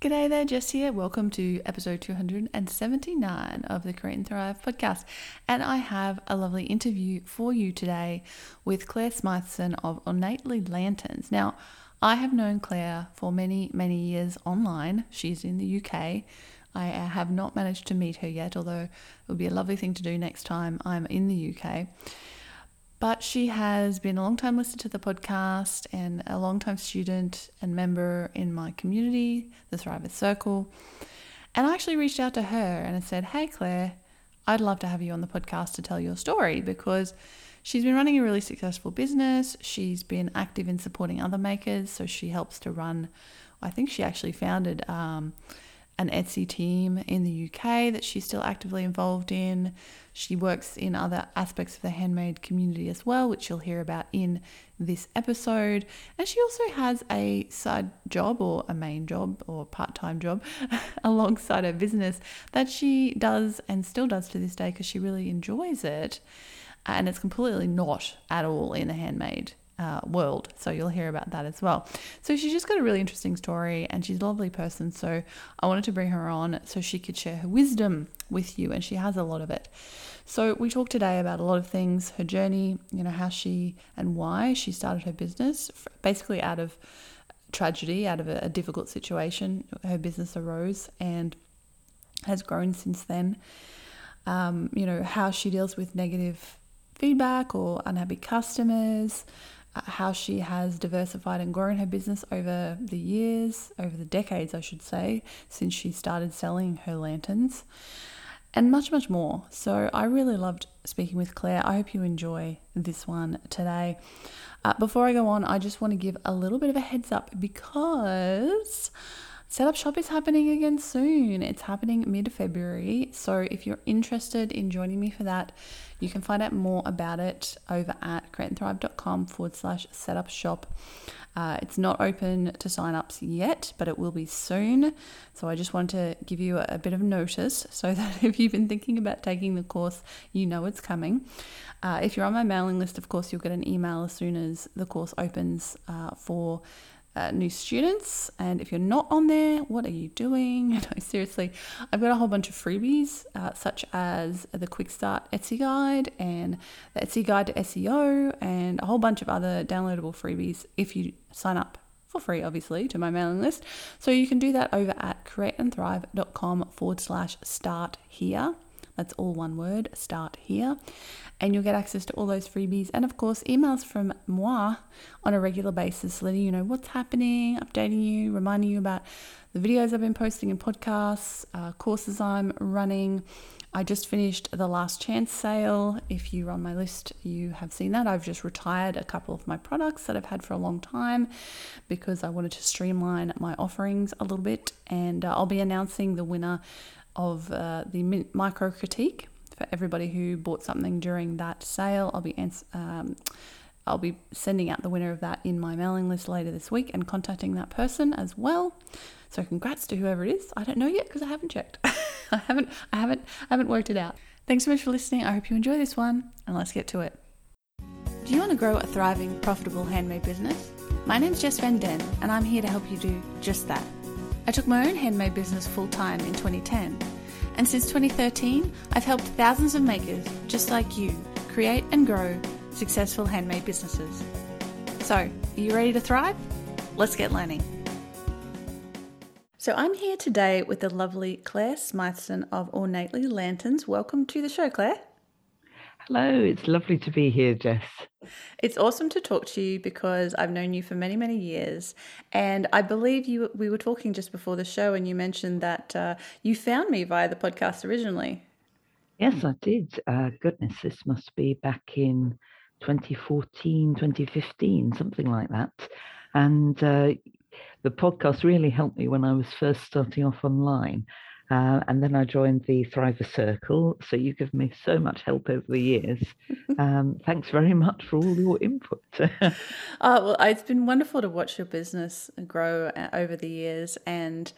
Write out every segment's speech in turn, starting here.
G'day there, Jess here. Welcome to episode 279 of the Create and Thrive podcast. And I have a lovely interview for you today with Clare Smythson of Ornately Lanterns. Now, I have known Clare for many, many years online. She's in the UK. I have not managed to meet her yet, although it would be a lovely thing to do next time I'm in the UK. But she has been a long time listener to the podcast and a long time student and member in my community, the Thrivers Circle. And I actually reached out to her and I said, Hey, Clare, I'd love to have you on the podcast to tell your story because she's been running a really successful business. She's been active in supporting other makers. So she helps to run, I think she actually founded um, an Etsy team in the UK that she's still actively involved in. She works in other aspects of the handmade community as well, which you'll hear about in this episode. And she also has a side job or a main job or part time job alongside her business that she does and still does to this day because she really enjoys it. And it's completely not at all in the handmade uh, world. So you'll hear about that as well. So she's just got a really interesting story and she's a lovely person. So I wanted to bring her on so she could share her wisdom with you, and she has a lot of it. So we talked today about a lot of things her journey, you know, how she and why she started her business, basically out of tragedy, out of a, a difficult situation. Her business arose and has grown since then. Um, you know, how she deals with negative feedback or unhappy customers, how she has diversified and grown her business over the years, over the decades, I should say, since she started selling her lanterns, and much, much more. So I really loved speaking with Clare. I hope you enjoy this one today. Uh, before I go on, I just want to give a little bit of a heads up because Setup Shop is happening again soon. It's happening mid February. So if you're interested in joining me for that, you can find out more about it over at createandthrive.com forward slash setup shop. Uh, it's not open to sign-ups yet, but it will be soon. So I just want to give you a, bit of notice so that if you've been thinking about taking the course, you know it's coming. Uh, if you're on my mailing list, of course, you'll get an email as soon as the course opens uh, for uh, new students. And if you're not on there, what are you doing? No, seriously, I've got a whole bunch of freebies, uh, such as the Quick Start Etsy Guide and the Etsy Guide to SEO, and a whole bunch of other downloadable freebies if you sign up for free, obviously, to my mailing list. So you can do that over at createandthrive.com forward slash start here. That's all one word, start here. And you'll get access to all those freebies and, of course, emails from moi on a regular basis, letting you know what's happening, updating you, reminding you about the videos I've been posting and podcasts, uh, courses I'm running. I just finished the last chance sale. If you're on my list, you have seen that. I've just retired a couple of my products that I've had for a long time because I wanted to streamline my offerings a little bit. And uh, I'll be announcing the winner of uh, the micro critique for everybody who bought something during that sale. I'll be ans- um, I'll be sending out the winner of that in my mailing list later this week and contacting that person as well. So congrats to whoever it is. I don't know yet because I haven't checked. I haven't I haven't I haven't worked it out. Thanks so much for listening. I hope you enjoy this one and let's get to it. Do you want to grow a thriving, profitable handmade business? My name's Jess Van Den and I'm here to help you do just that. I took my own handmade business full time in 2010, and since 2013, I've helped thousands of makers just like you create and grow successful handmade businesses. So, are you ready to thrive? Let's get learning. So, I'm here today with the lovely Clare Smythson of Ornately Lanterns. Welcome to the show, Clare. Hello, it's lovely to be here, Jess. It's awesome to talk to you because I've known you for many, many years, and I believe you. We were talking just before the show, and you mentioned that uh, you found me via the podcast originally. Yes, I did. Uh, goodness, this must be back in 2014, 2015, something like that. And uh, the podcast really helped me when I was first starting off online. Uh, and then I joined the Thriver Circle. So you've given me so much help over the years. Um, thanks very much for all your input. oh, well, it's been wonderful to watch your business grow uh, over the years. And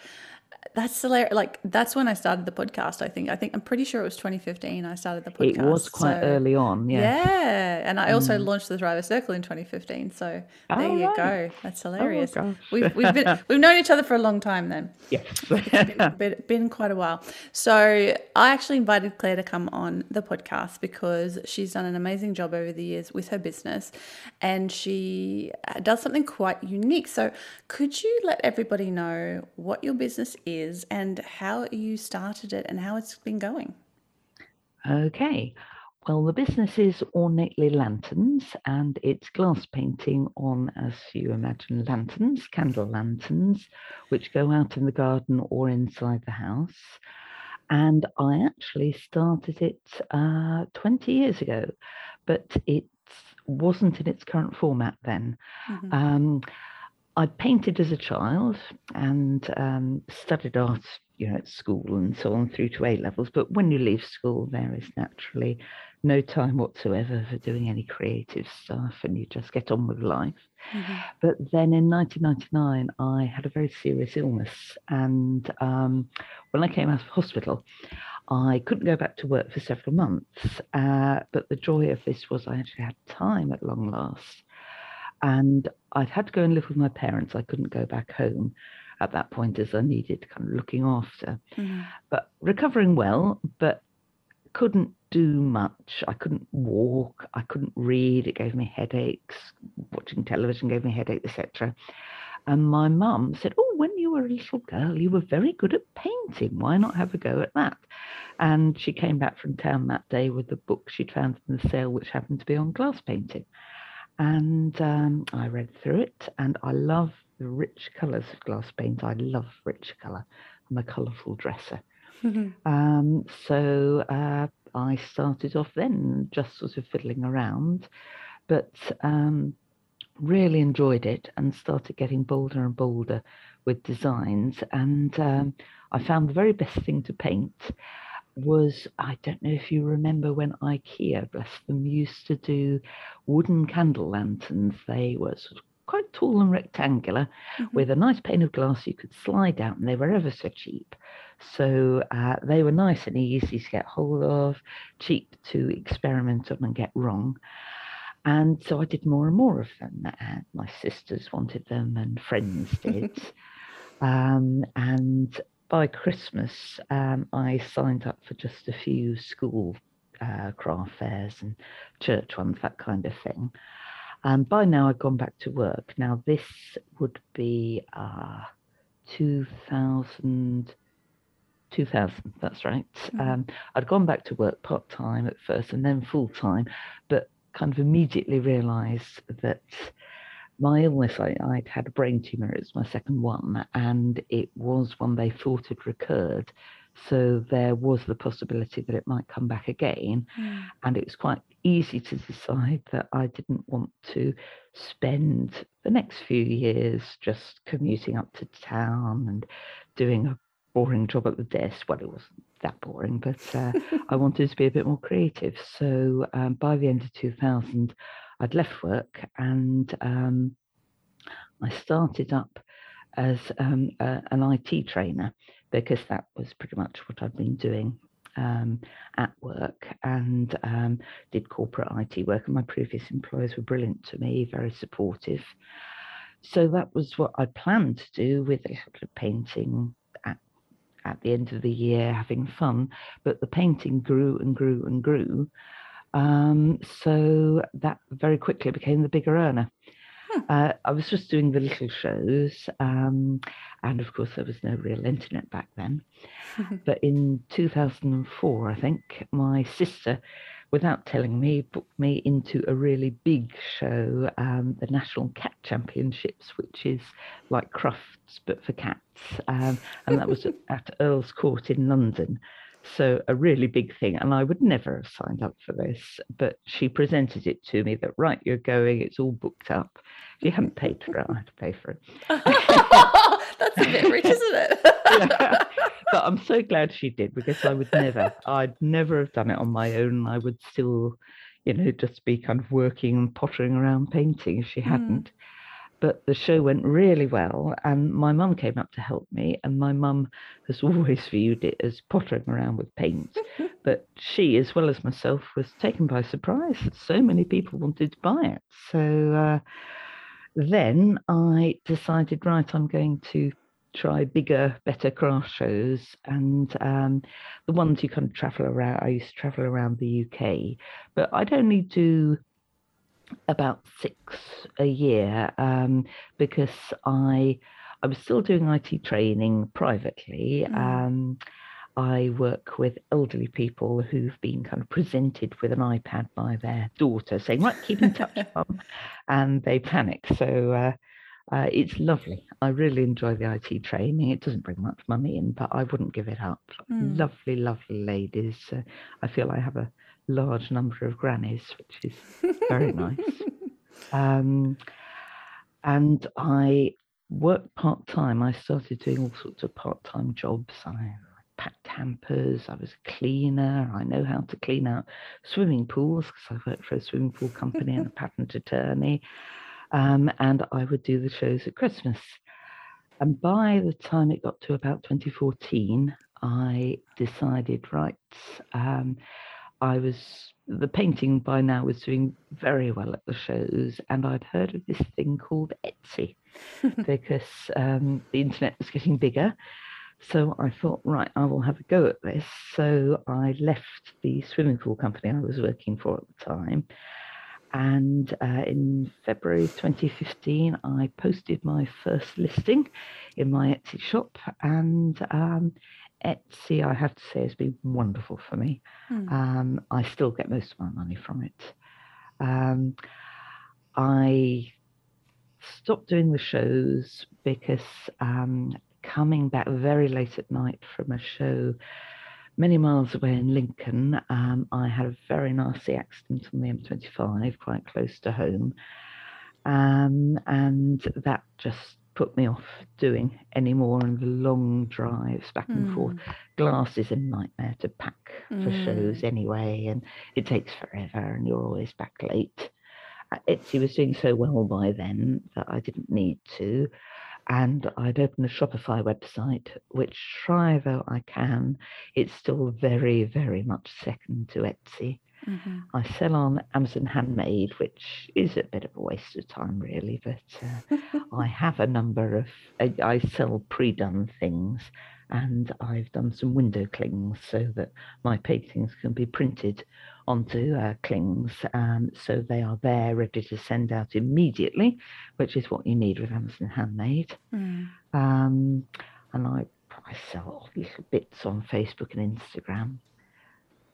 That's hilarious. Like that's when I started the podcast. I think. I think I'm pretty sure it was 2015. I started the podcast. It was quite so- early on, yeah. Yeah, and I also mm. launched the Thriver Circle in 2015. So there Oh, you right. go. That's oh, hilarious. gosh. we've we've been we've known each other for a long time then. Yeah. It's been, been quite a while. So I actually invited Clare to come on the podcast because she's done an amazing job over the years with her business, and she does something quite unique. So could you let everybody know what your business is and how you started it and how it's been going? Okay. Well, the business is Ornately Lanterns and it's glass painting on, as you imagine, lanterns, candle lanterns, which go out in the garden or inside the house. And I actually started it uh, 20 years ago, but it wasn't in its current format then. Mhm. Um, I painted as a child and um, studied art, you know, at school and so on through to A levels. But when you leave school, there is naturally no time whatsoever for doing any creative stuff, and you just get on with life. Mhm. But then in 1999, I had a very serious illness, and um, when I came out of hospital, I couldn't go back to work for several months. Uh, but the joy of this was I actually had time at long last. And I'd had to go and live with my parents. I couldn't go back home at that point as I needed kind of looking after. Mhm. But recovering well, but couldn't do much. I couldn't walk. I couldn't read. It gave me headaches. Watching television gave me headaches, etc. And my mum said, Oh, when you were a little girl, you were very good at painting. Why not have a go at that? And she came back from town that day with a book she'd found in the sale, which happened to be on glass painting. And um, I read through it, and I love the rich colours of glass paint. I love rich colour. I'm a colourful dresser. Mhm. Um, so uh, I started off then just sort of fiddling around, but um, really enjoyed it and started getting bolder and bolder with designs. And um, I found the very best thing to paint was I don't know if you remember when IKEA, bless them, used to do wooden candle lanterns. They were sort of quite tall and rectangular Mhm. with a nice pane of glass you could slide out, and they were ever so cheap. So uh, they were nice and easy to get hold of, cheap to experiment on and get wrong. And so I did more and more of them. And my sisters wanted them, and friends did. um, and by Christmas, um, I signed up for just a few school uh, craft fairs and church ones, that kind of thing. And by now, I'd gone back to work. Now, this would be uh, 2000, 2000, that's right. Mhm. Um, I'd gone back to work part time at first and then full time, but kind of immediately realised that my illness, I, I'd had a brain tumour, it was my second one, and it was one they thought had recurred. So there was the possibility that it might come back again Mm. and it was quite easy to decide that I didn't want to spend the next few years just commuting up to town and doing a boring job at the desk. Well, it wasn't that boring, but uh, I wanted to be a bit more creative. So um, by the end of 2000, I'd left work and um, I started up as um, a, an IT trainer because that was pretty much what I'd been doing um, at work and um, did corporate IT work. And my previous employers were brilliant to me, very supportive. So that was what I planned to do with a little of painting at, at the end of the year, having fun. But the painting grew and grew and grew. Um, so that very quickly became the bigger earner. Hmm. Uh, I was just doing the little shows, um, and of course, there was no real internet back then. But in 2004, I think, my sister, without telling me, booked me into a really big show, um, the National Cat Championships, which is like Crufts but for cats. Um, and that was at, at Earl's Court in London. So a really big thing. And I would never have signed up for this, but she presented it to me that, right, you're going, it's all booked up. If you haven't paid for it, I had to pay for it. That's a bit rich, isn't it? Yeah. but I'm so glad she did because I would never, I'd never have done it on my own. I would still, you know, just be kind of working and pottering around painting if she hadn't. Mm. But the show went really well, and my mum came up to help me. And my mum has always viewed it as pottering around with paint, but she, as well as myself, was taken by surprise that so many people wanted to buy it. So uh, then I decided, right, I'm going to try bigger, better craft shows, and um, the ones you kind of travel around. I used to travel around the UK, but I'd only do about six a year um, because I I was still doing IT training privately. Mm. Um, I work with elderly people who've been kind of presented with an iPad by their daughter, saying, "Right, keep in touch, mum," and they panic. So uh, uh, it's lovely. I really enjoy the IT training. It doesn't bring much money in, but I wouldn't give it up. Mm. Lovely, lovely ladies. Uh, I feel I have a large number of grannies, which is very nice. Um, and I worked part time. I started doing all sorts of part time jobs. I packed hampers. I was a cleaner. I know how to clean out swimming pools because I worked for a swimming pool company and a patent attorney. Um, and I would do the shows at Christmas. And by the time it got to about 2014, I decided, right, um, I was the painting by now was doing very well at the shows, and I'd heard of this thing called Etsy because um, the internet was getting bigger. So I thought, right, I will have a go at this. So I left the swimming pool company I was working for at the time. And uh, in February 2015, I posted my first listing in my Etsy shop, and um, Etsy, I have to say, has been wonderful for me. Mm. Um, I still get most of my money from it. Um, I stopped doing the shows because um, coming back very late at night from a show many miles away in Lincoln, um, I had a very nasty accident on the M25, quite close to home. Um, and that just put me off doing any more and the long drives back and mm. forth. Glass is a nightmare to pack for mm. shows anyway, and it takes forever, and you're always back late. Uh, Etsy was doing so well by then that I didn't need to. And I'd opened a Shopify website, which try though I can, it's still very, very much second to Etsy. Mm-hmm. I sell on Amazon Handmade, which is a bit of a waste of time, really. But uh, I have a number of, I, I sell pre done things, and I've done some window clings so that my paintings can be printed onto uh, clings. Um, so they are there ready to send out immediately, which is what you need with Amazon Handmade. Mm. Um, and I, I sell little bits on Facebook and Instagram.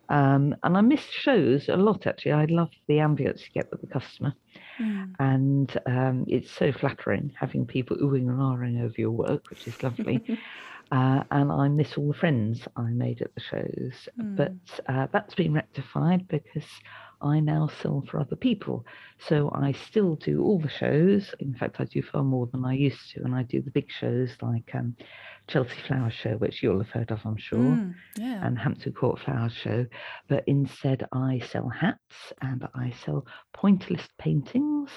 Um, and I miss shows a lot actually. I love the ambience you get with the customer. Mm. And um, it's so flattering having people oohing and ahhing over your work, which is lovely. uh, and I miss all the friends I made at the shows. Mm. But uh, that's been rectified because I now sell for other people. So I still do all the shows. In fact, I do far more than I used to. And I do the big shows like um, Chelsea Flower Show, which you'll have heard of, I'm sure, mm, yeah. and Hampton Court Flower Show. But instead, I sell hats and I sell pointillist paintings.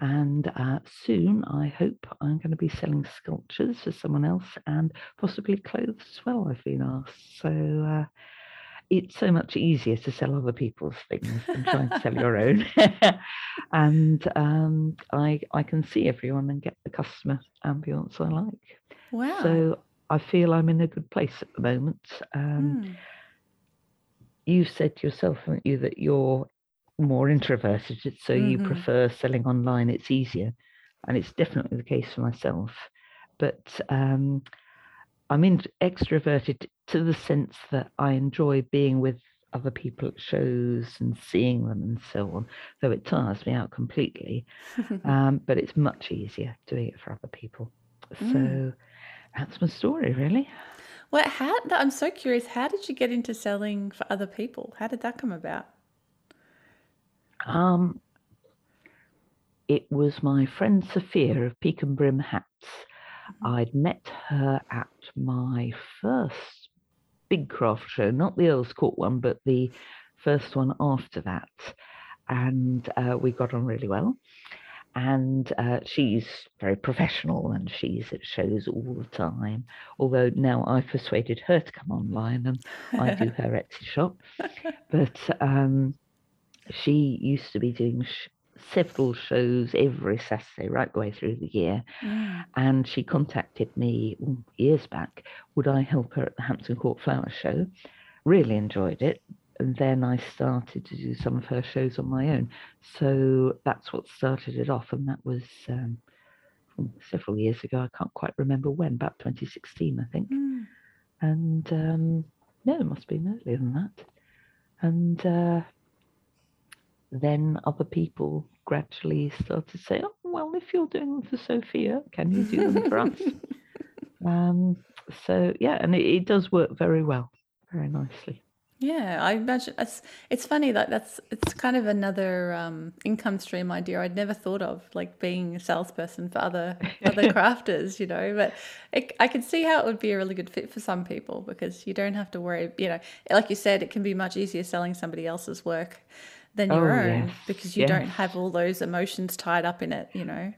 And uh, soon, I hope I'm going to be selling sculptures for someone else and possibly clothes as well, I've been asked. So, uh, it's so much easier to sell other people's things than trying to sell your own. and um, I I can see everyone and get the customer ambience I like. Wow. So I feel I'm in a good place at the moment. Um, mm. You said yourself, haven't you, that you're more introverted, so mm-hmm. you prefer selling online. It's easier, and it's definitely the case for myself. But um, I'm in, extroverted to the sense that I enjoy being with other people at shows and seeing them and so on, though it tires me out completely. um, but it's much easier doing it for other people. So mm. that's my story, really. Well, how I'm so curious. How did you get into selling for other people? How did that come about? Um, it was my friend Sophia of Peak and Brim Hats. I'd met her at my first big craft show, not the Earl's Court one, but the first one after that. And uh, we got on really well. and uh, she's very professional and she's at shows all the time. Although now I've persuaded her to come online and I do her Etsy shop. But um, she used to be doing sh- several shows every Saturday right the way through the year. Mm. And she contacted me years back. Would I help her at the Hampton Court Flower Show? Really enjoyed it. And then I started to do some of her shows on my own. So that's what started it off. And that was um, several years ago. I can't quite remember when, about 2016, I think. Mm. And um, no, it must have been earlier than that. And uh, then other people gradually started saying, oh, well, if you're doing them for Sophia, can you do them for us? Um, so, yeah, and it, it does work very well, very nicely. Yeah, I imagine it's it's funny that that's it's kind of another um, income stream idea I'd never thought of, like being a salesperson for other other crafters, you know. But it, I can see how it would be a really good fit for some people because you don't have to worry, you know, like you said, it can be much easier selling somebody else's work than your Oh, own yes, because you yes. don't have all those emotions tied up in it, you know.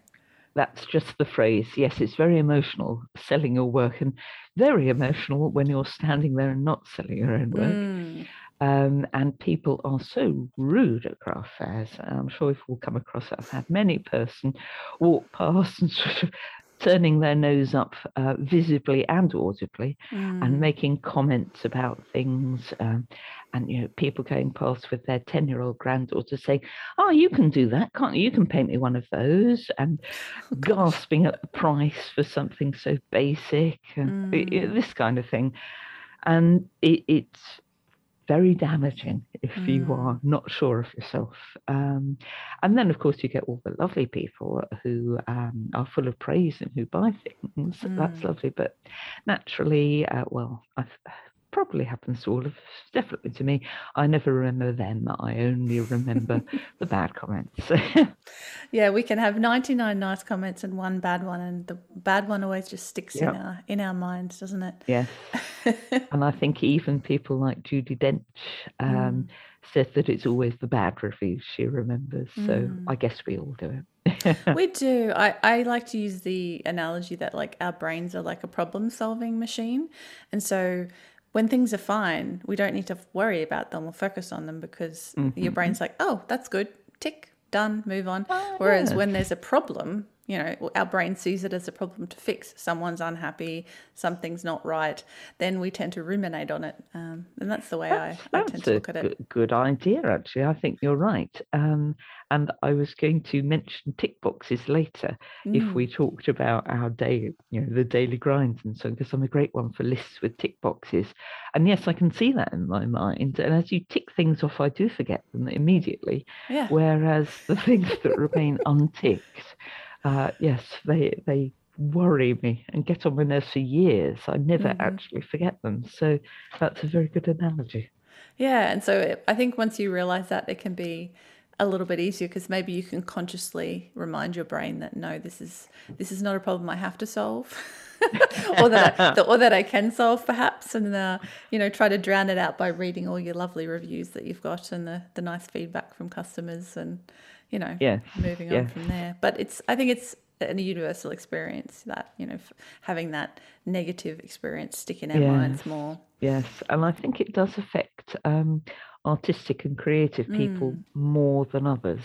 That's just the phrase. Yes, it's very emotional selling your work and very emotional when you're standing there and not selling your own work. Mm. Um, and people are so rude at craft fairs. I'm sure if we've all come across it. I've had many person walk past and sort of turning their nose up uh, visibly and audibly Mm. and making comments about things. Um, and you know, people going past with their ten-year-old granddaughter saying, "Oh, you can do that, can't you? You can paint me one of those." And Oh, gasping at the price for something so basic and i- i- Mm. this kind of thing. And it, it's very damaging if you Mm. are not sure of yourself. Um, and then, of course, you get all the lovely people who um, are full of praise and who buy things. That's Mm. lovely. But naturally, uh, well, I've, probably happens to all of us, definitely to me. I never remember them. I only remember the bad comments. Yeah, we can have 99 nice comments and one bad one, and the bad one always just sticks in our in our minds, doesn't it? yes. And I think even people like Judi Dench um, Mm. said that it's always the bad reviews she remembers. So Mm. I guess we all do it. We do. I, I like to use the analogy that like our brains are like a problem solving machine. And so when things are fine, we don't need to worry about them or focus on them because your brain's like, oh, that's good. Tick, done, move on. Oh, Whereas yes. when there's a problem, you know, our brain sees it as a problem to fix. Someone's unhappy, something's not right. Then we tend to ruminate on it. Um, and that's the way I, That's, I tend to look at it. good idea, actually. I think you're right. Um, and I was going to mention tick boxes later if Mm. we talked about our day, you know, the daily grinds and so, on, because I'm a great one for lists with tick boxes. And yes, I can see that in my mind. And as you tick things off, I do forget them immediately. Yeah. Whereas the things that remain unticked, uh, yes, they they worry me and get on my nerves for years. I never Mhm. actually forget them. So that's a very good analogy. Yeah, and so it- I think once you realize that, it can be a little bit easier because maybe you can consciously remind your brain that no, this is this is not a problem I have to solve, or that I, or that I can solve perhaps, and uh, you know try to drown it out by reading all your lovely reviews that you've got and the the nice feedback from customers and you know Yes. moving on from there. But it's I think it's a universal experience that you know having that negative experience stick in our minds more. Yes, and I think it does affect um, artistic and creative people Mm. more than others.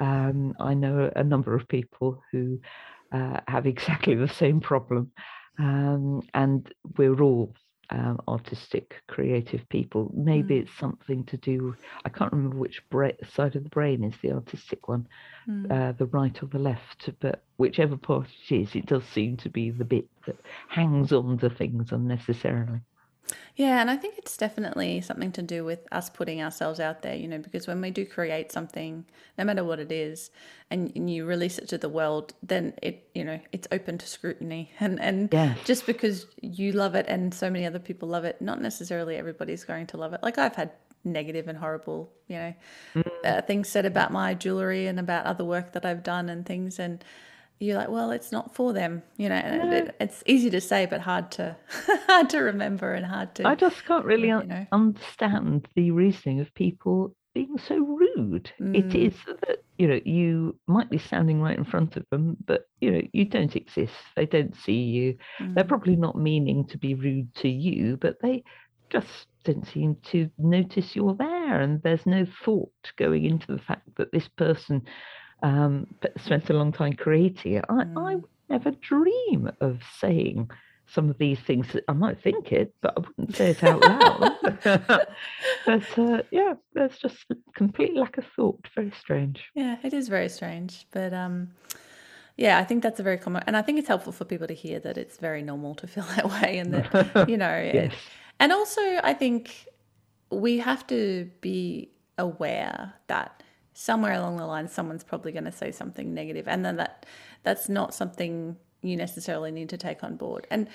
Um, I know a number of people who uh, have exactly the same problem, um, and we're all um, artistic, creative people. Maybe Mm. it's something to do. I can't remember which bra- side of the brain is the artistic one, Mm. uh, the right or the left, but whichever part it is, it does seem to be the bit that hangs on to things unnecessarily. Yeah, and I think it's definitely something to do with us putting ourselves out there, you know, because when we do create something, no matter what it is, and, and you release it to the world, then it, you know, it's open to scrutiny. And and yeah. just because you love it and so many other people love it, not necessarily everybody's going to love it. Like I've had negative and horrible, you know, uh, things said about my jewelry and about other work that I've done and things, and you're like, well, it's not for them, you know. And it, it's easy to say, but hard to hard to remember and hard to. I just can't really you know. understand the reasoning of people. being so rude. Mm. It is that, you know, you might be standing right in front of them, but, you know, you don't exist. They don't see you. Mm. They're probably not meaning to be rude to you, but they just don't seem to notice you're there. And there's no thought going into the fact that this person um, spent a long time creating it. I, mm. I would never dream of saying, some of these things. I might think it, but I wouldn't say it out loud. but uh, yeah, there's just complete lack of thought. Very strange. Yeah, it is very strange. But um, yeah, I think that's a very common, and I think it's helpful for people to hear that it's very normal to feel that way, and that you know, yes. it, and also I think we have to be aware that somewhere along the line someone's probably going to say something negative, and then that that's not something you necessarily need to take on board. And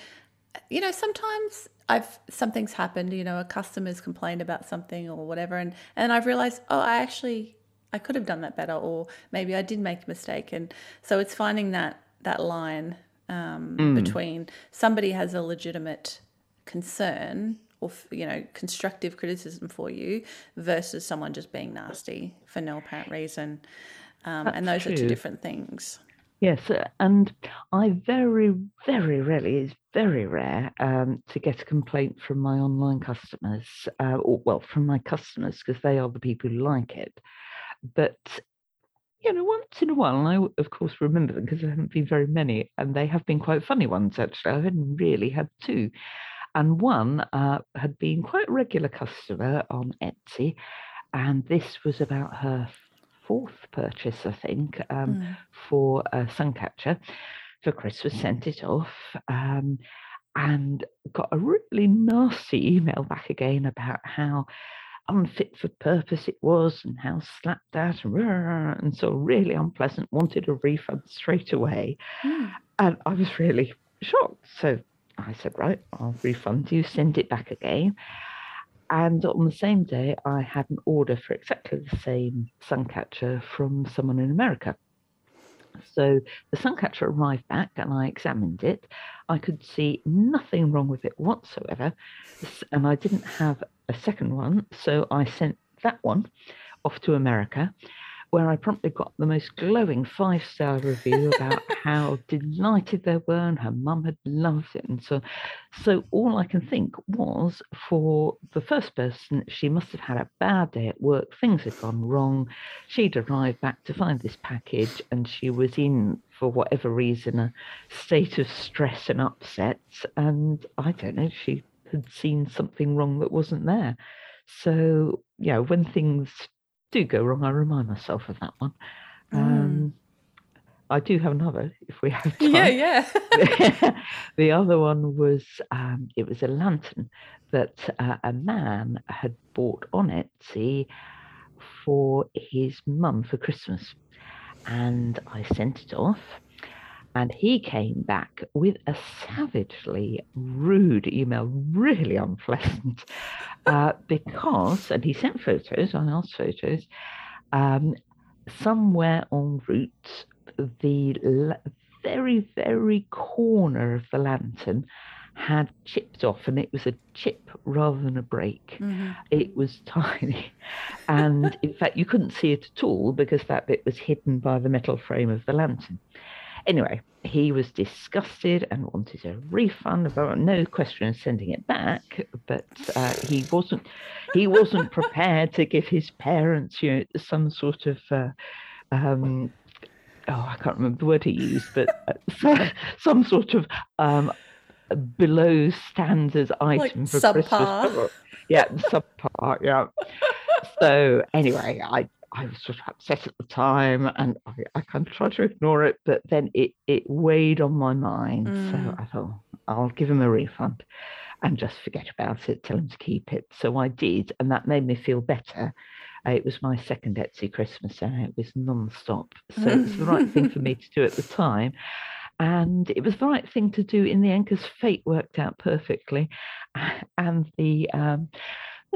you know, sometimes I've something's happened, you know, a customer's complained about something or whatever and and I've realized, oh, I actually I could have done that better or maybe I did make a mistake and so it's finding that that line um, mm. between somebody has a legitimate concern or you know constructive criticism for you versus someone just being nasty for no apparent reason um, and those true. are two different things Yes, uh, and I very, very rarely, it's very rare um, to get a complaint from my online customers, uh, or well, from my customers, because they are the people who like it. But, you know, once in a while, and I, of course, remember them because there haven't been very many, and they have been quite funny ones, actually. I've really had two. And one uh, had been quite a regular customer on Etsy, and this was about her fourth purchase, I think, um, mm. for a Suncatcher for Christmas, sent it off. Um, and got a really nasty email back again about how unfit for purpose it was and how slapped out and so really unpleasant wanted a refund straight away mm. and i was really shocked so i said right i'll refund you send it back again and on the same day, I had an order for exactly the same suncatcher from someone in America. So the suncatcher arrived back and I examined it. I could see nothing wrong with it whatsoever. And I didn't have a second one. So I sent that one off to America where I promptly got the most glowing five star review about how delighted they were and her mum had loved it. And so, so all I can think was for the first person, she must have had a bad day at work, things had gone wrong. She'd arrived back to find this package and she was in, for whatever reason, a state of stress and upset. And I don't know, she had seen something wrong that wasn't there. So, yeah, when things do go wrong, I remind myself of that one. Mm. Um, I do have another if we have time. Yeah, yeah. the other one was um, it was a lantern that uh, a man had bought on Etsy for his mum for Christmas, and I sent it off. And he came back with a savagely rude email, really unpleasant, uh, because, and he sent photos, I asked photos, um, somewhere en route, the very, very corner of the lantern had chipped off, and it was a chip rather than a break. Mm-hmm. It was tiny. And in fact, you couldn't see it at all because that bit was hidden by the metal frame of the lantern. Anyway, he was disgusted and wanted a refund. About no question of sending it back, but uh, he wasn't. He wasn't prepared to give his parents, you know, some sort of. Uh, um, oh, I can't remember the word he used, but uh, some sort of um, below standards item like for subpar. Christmas. Yeah, subpar. Yeah. so anyway, I I was sort of upset at the time and I, I kind of tried to ignore it, but then it, it weighed on my mind. Mm. So I thought, I'll give him a refund and just forget about it, tell him to keep it. So I did, and that made me feel better. Uh, it was my second Etsy Christmas and it was non-stop. So it was the right thing for me to do at the time. And it was the right thing to do in the end because fate worked out perfectly. And the um,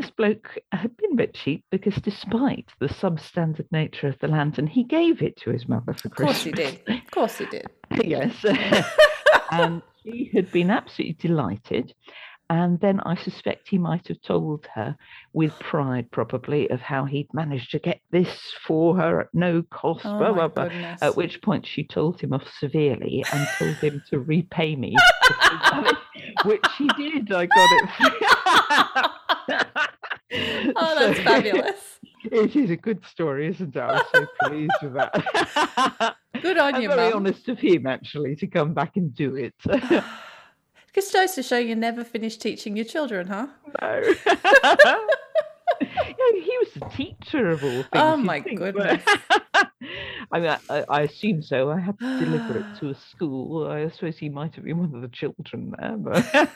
this bloke had been a bit cheap because despite the substandard nature of the lantern, he gave it to his mother for Christmas. Of course he did. Of course he did. yes. and she had been absolutely delighted. And then I suspect he might have told her, with pride probably, of how he'd managed to get this for her at no cost, Oh blah, blah, blah. goodness. At which point she told him off severely and told him to repay me, which he did. I got it. oh, that's So- fabulous. It is a good story, isn't it? I was so pleased with that. Good on I'm you, very Mum. honest of him, actually, to come back and do it. Because it's just goes to show you never finish teaching your children, huh? No. yeah, he was the teacher of all things. Oh my goodness. I mean, I, I, I assume so. I had to deliver it to a school. I suppose he might have been one of the children there, but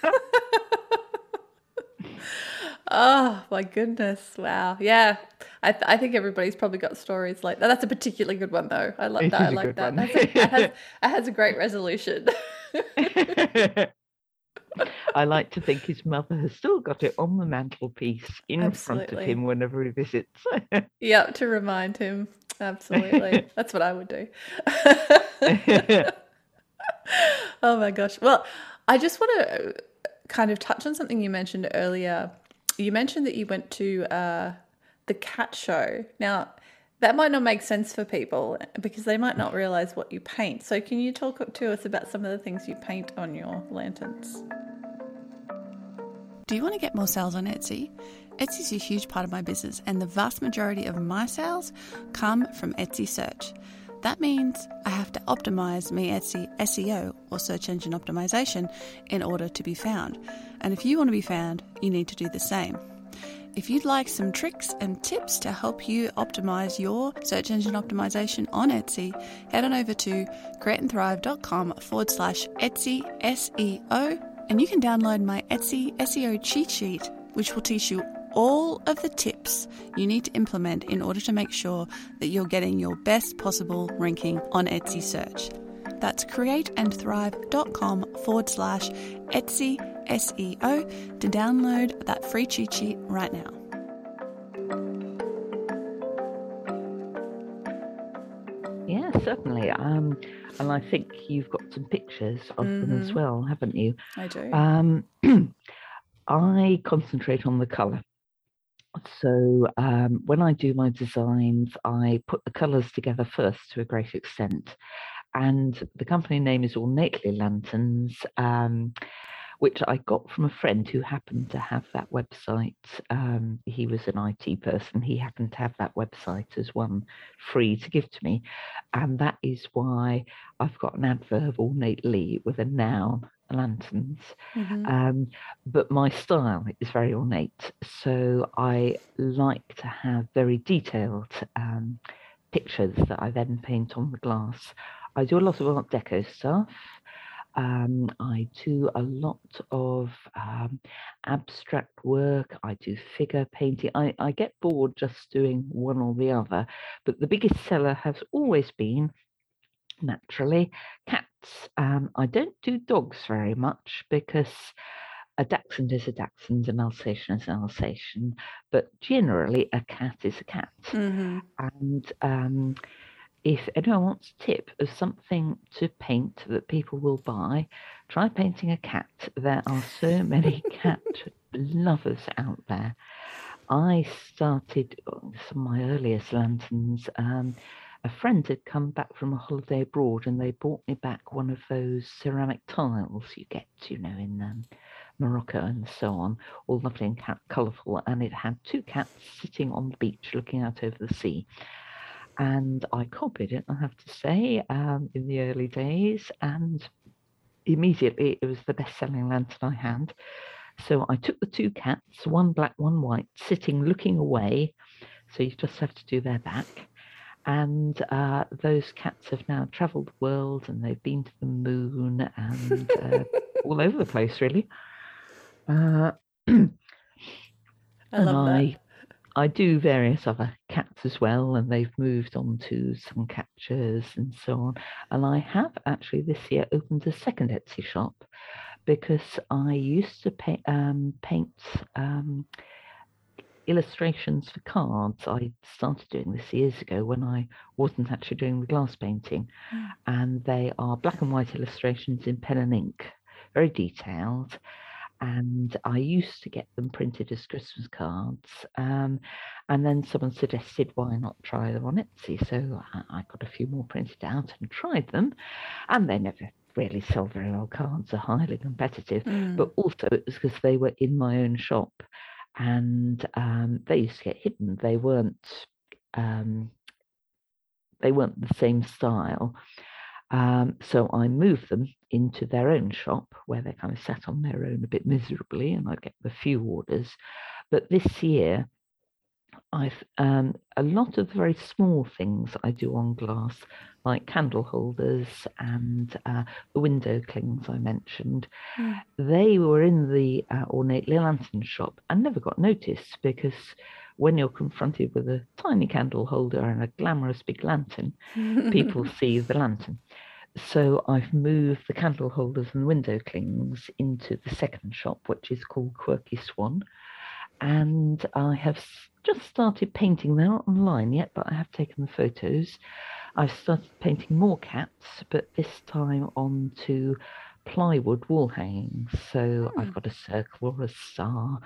Oh my goodness! Wow, yeah. I, th- I think everybody's probably got stories like that. That's a particularly good one, though. I love It that. I like that. That's a, it, has, it has a great resolution. I like to think his mother has still got it on the mantelpiece in front of him whenever he visits. yep, to remind him. Absolutely, that's what I would do. oh my gosh. Well, I just want to uh, kind of touch on something you mentioned earlier. You mentioned that you went to uh, the cat show. Now, that might not make sense for people because they might not realize what you paint. So, can you talk to us about some of the things you paint on your lanterns? Do you want to get more sales on Etsy? Etsy is a huge part of my business, and the vast majority of my sales come from Etsy search. That means I have to optimize my Etsy SEO or search engine optimization in order to be found. And if you want to be found, you need to do the same. If you'd like some tricks and tips to help you optimize your search engine optimization on Etsy, head on over to createandthrive.com forward slash Etsy SEO and you can download my Etsy SEO cheat sheet, which will teach you all of the tips you need to implement in order to make sure that you're getting your best possible ranking on Etsy search. That's createandthrive.com forward slash Etsy SEO to download that free cheat sheet right now. yeah, certainly. Um, and I think you've got some pictures of them as Mhm. well, haven't you? I do. Um, I concentrate on the colour. So um, when I do my designs, I put the colours together first to a great extent. And the company name is Ornately Lanterns, um, which I got from a friend who happened to have that website. Um, he was an IT person. He happened to have that website as one free to give to me. And that is why I've got an adverb ornately with a noun, lanterns. Mhm. Um, but my style is very ornate, so I like to have very detailed um, pictures that I then paint on the glass. I do a lot of Art Deco stuff. Um, I do a lot of um, abstract work. I do figure painting. I, I get bored just doing one or the other, but the biggest seller has always been naturally cats. Um, I don't do dogs very much because a dachshund is a dachshund, an Alsatian is an Alsatian, but generally a cat is a cat. Mhm. And um, if anyone wants a tip of something to paint that people will buy, try painting a cat. There are so many cat lovers out there. I started uh, some of my earliest lanterns. Um, a friend had come back from a holiday abroad and they brought me back one of those ceramic tiles you get, you know, in um, Morocco and so on, all lovely and ca- colourful. And it had two cats sitting on the beach looking out over the sea. And I copied it, I have to say, um, in the early days. And immediately it was the best selling lantern I had. So I took the two cats, one black, one white, sitting looking away. So you just have to do their back. And uh, those cats have now travelled the world and they've been to the moon and uh, all over the place, really. Uh, I love that. I, I do various other cats as well, and they've moved on to suncatchers and so on. And I have actually this year opened a second Etsy shop because I used to pay, um, paint um, illustrations for cards. I started doing this years ago when I wasn't actually doing the glass painting, Mm. and they are black and white illustrations in pen and ink, very detailed. and I used to get them printed as Christmas cards. Um, and then someone suggested, why not try them on Etsy? So I, I got a few more printed out and tried them, and they never really sell very well. Cards are highly competitive, Mm. but also it was because they were in my own shop, and um, they used to get hidden. They weren't. Um, they weren't the same style. Um, so I moved them into their own shop where they kind of sat on their own a bit miserably, and I'd get a few orders. But this year, I've um, a lot of very small things I do on glass, like candle holders and uh, the window clings I mentioned. Mm. They were in the uh, ornately lantern shop and never got noticed because when you're confronted with a tiny candle holder and a glamorous big lantern, people see the lantern. So I've moved the candle holders and window clings into the second shop, which is called Quirky Swan. And I have just started painting. They're not online yet, but I have taken the photos. I've started painting more cats, but this time onto plywood wall hangings. So Hmm. I've got a circle or a star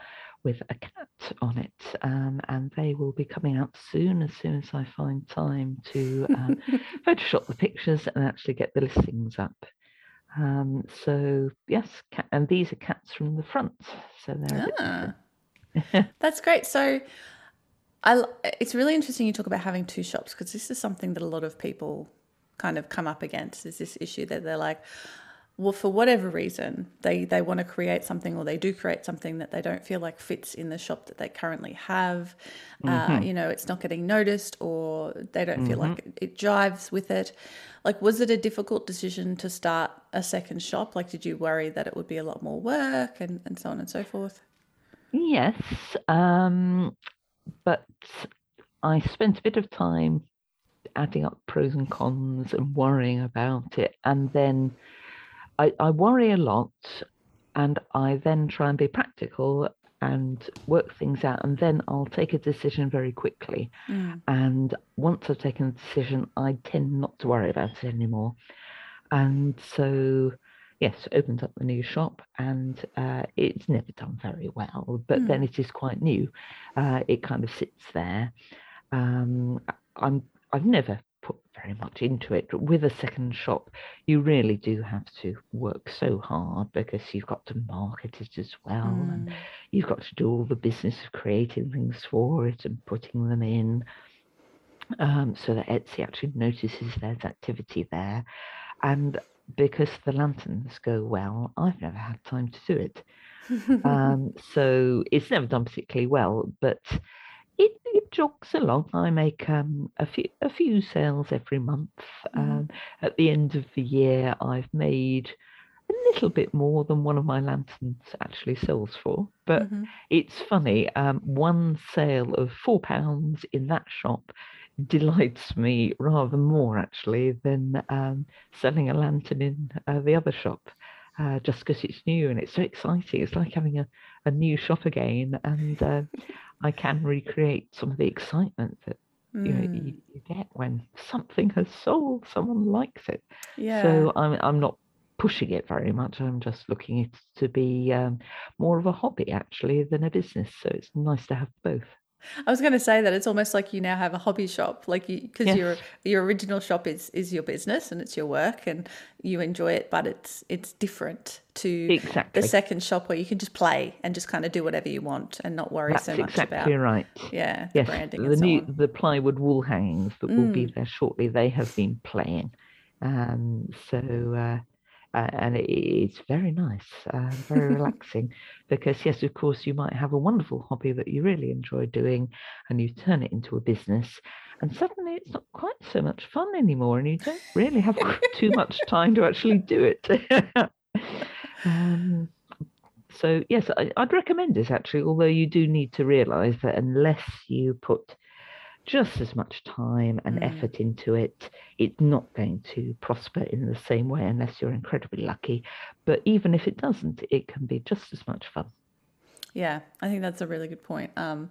with a cat on it, um, and they will be coming out soon as soon as I find time to um, Photoshop the pictures and actually get the listings up. Um, so yes, cat, and these are cats from the front, so they're Ah, that's great. So, I it's really interesting you talk about having two shops because this is something that a lot of people kind of come up against is this issue that they're like, well, for whatever reason, they they want to create something or they do create something that they don't feel like fits in the shop that they currently have. Uh, you know, it's not getting noticed or they don't feel like it, it jives with it. Like, was it a difficult decision to start a second shop? Like, did you worry that it would be a lot more work and, and so on and so forth? Yes, um, but I spent a bit of time adding up pros and cons and worrying about it. And then I, I worry a lot and I then try and be practical and work things out. And then I'll take a decision very quickly. Mm. And once I've taken a decision, I tend not to worry about it anymore. And so, yes, opened up the new shop, and uh, it's never done very well, but then it is quite new. Uh, it kind of sits there. Um, I'm I've never put very much into it, but with a second shop, you really do have to work so hard because you've got to market it as well, and Mm. you've got to do all the business of creating things for it and putting them in um, so that Etsy actually notices there's activity there. And because the lanterns go well, I've never had time to do it. Um, so it's never done particularly well, but it, it jogs along. I make um, a few a few sales every month. Mhm. Um, at the end of the year, I've made a little bit more than one of my lanterns actually sells for. But Mhm. it's funny. Um, one sale of four pounds in that shop delights me rather more actually than um, selling a lantern in uh, the other shop. Uh, just because it's new and it's so exciting. It's like having a, a new shop again, and uh, I can recreate some of the excitement that you know Mm. you, you get when something has sold, someone likes it. Yeah. So I'm I'm not pushing it very much. I'm just looking it to be um, more of a hobby actually than a business. So it's nice to have both. I was going to say that it's almost like you now have a hobby shop, like you because your your original shop is is your business and it's your work and you enjoy it, but it's it's different to the second shop where you can just play and just kind of do whatever you want and not worry That's so much exactly about right. yeah the Yes, branding the and so new on. the plywood wall hangings that will be Mm. there shortly. They have been playing, um, so uh, uh, and it, it's very nice, uh, very relaxing. Because yes, of course, you might have a wonderful hobby that you really enjoy doing, and you turn it into a business, and suddenly it's not quite so much fun anymore, and you don't really have too much time to actually do it. um, so yes, I, I'd recommend it actually, although you do need to realise that unless you put just as much time and Mm. effort into it, it's not going to prosper in the same way unless you're incredibly lucky. But even if it doesn't, it can be just as much fun. Yeah, I think that's a really good point. Um,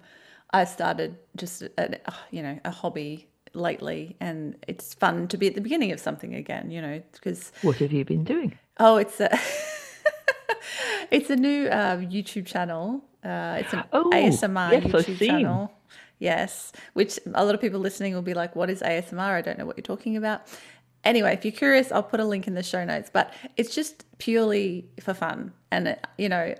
I started just a, a- you know a hobby lately, and it's fun to be at the beginning of something again. You know, because What have you been doing? oh, it's a it's a new uh, YouTube channel. Uh, it's an Oh, ASMR yes, YouTube channel. Yes, which a lot of people listening will be like, "What is ASMR? I don't know what you're talking about." Anyway, if you're curious, I'll put a link in the show notes. But it's just purely for fun, and it, you know,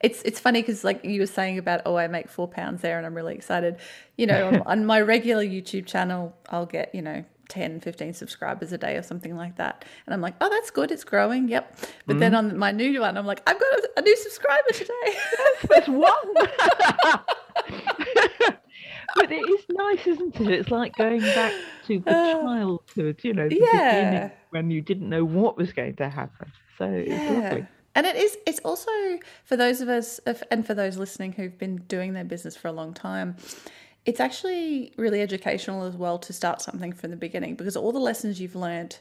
it's it's funny because like you were saying about, oh, I make four pounds there, and I'm really excited. You know, on, on my regular YouTube channel, I'll get you know 10, 15 subscribers a day or something like that. And I'm like, oh, that's good. It's growing. Yep. But then mm-hmm. on my new one, I'm like, I've got a, a new subscriber today. There's one. but it is nice, isn't it? It's like going back to the childhood, you know, the Uh, yeah. beginning when you didn't know what was going to happen. So it's lovely. And it is, it's also for those of us, and for those listening who've been doing their business for a long time, it's actually really educational as well to start something from the beginning because all the lessons you've learned,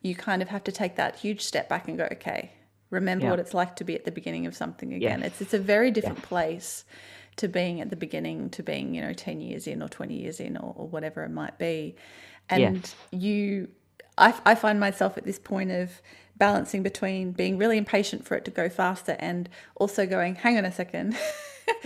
you kind of have to take that huge step back and go, okay, remember Yeah. what it's like to be at the beginning of something again. Yes. It's, it's a very different place to being at the beginning to being, you know, 10 years in or 20 years in or, or whatever it might be. And you, I, I find myself at this point of balancing between being really impatient for it to go faster and also going, hang on a second.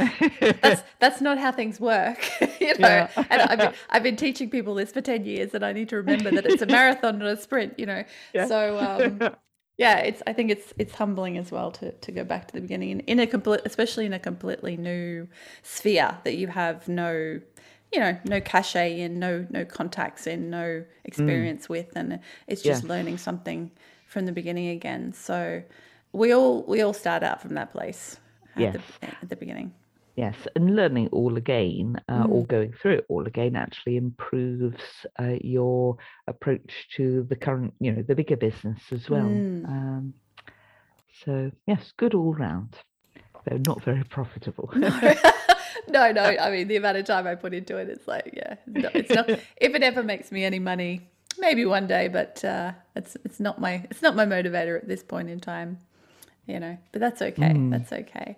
that's that's not how things work, you know. Yeah. and I've been, I've been teaching people this for ten years, and I need to remember that it's a marathon, not a sprint, you know. Yeah. So um, yeah, it's I think it's it's humbling as well to to go back to the beginning in, in a complete, especially in a completely new sphere that you have no, you know, no cachet in, no no contacts in, no experience mm. with, and it's just Yes. learning something from the beginning again. So we all we all start out from that place at, Yes. the, at the beginning. Yes, and learning all again, uh, or Mm. going through it all again, actually improves uh, your approach to the current, you know, the bigger business as well. Mm. Um, so yes, good all round, though not very profitable. no, no. I mean, the amount of time I put into it, it's like, yeah, it's not. It's not if it ever makes me any money, maybe one day, but uh, it's it's not my it's not my motivator at this point in time, you know. But that's okay. That's okay.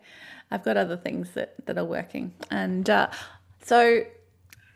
I've got other things that that are working, and uh, so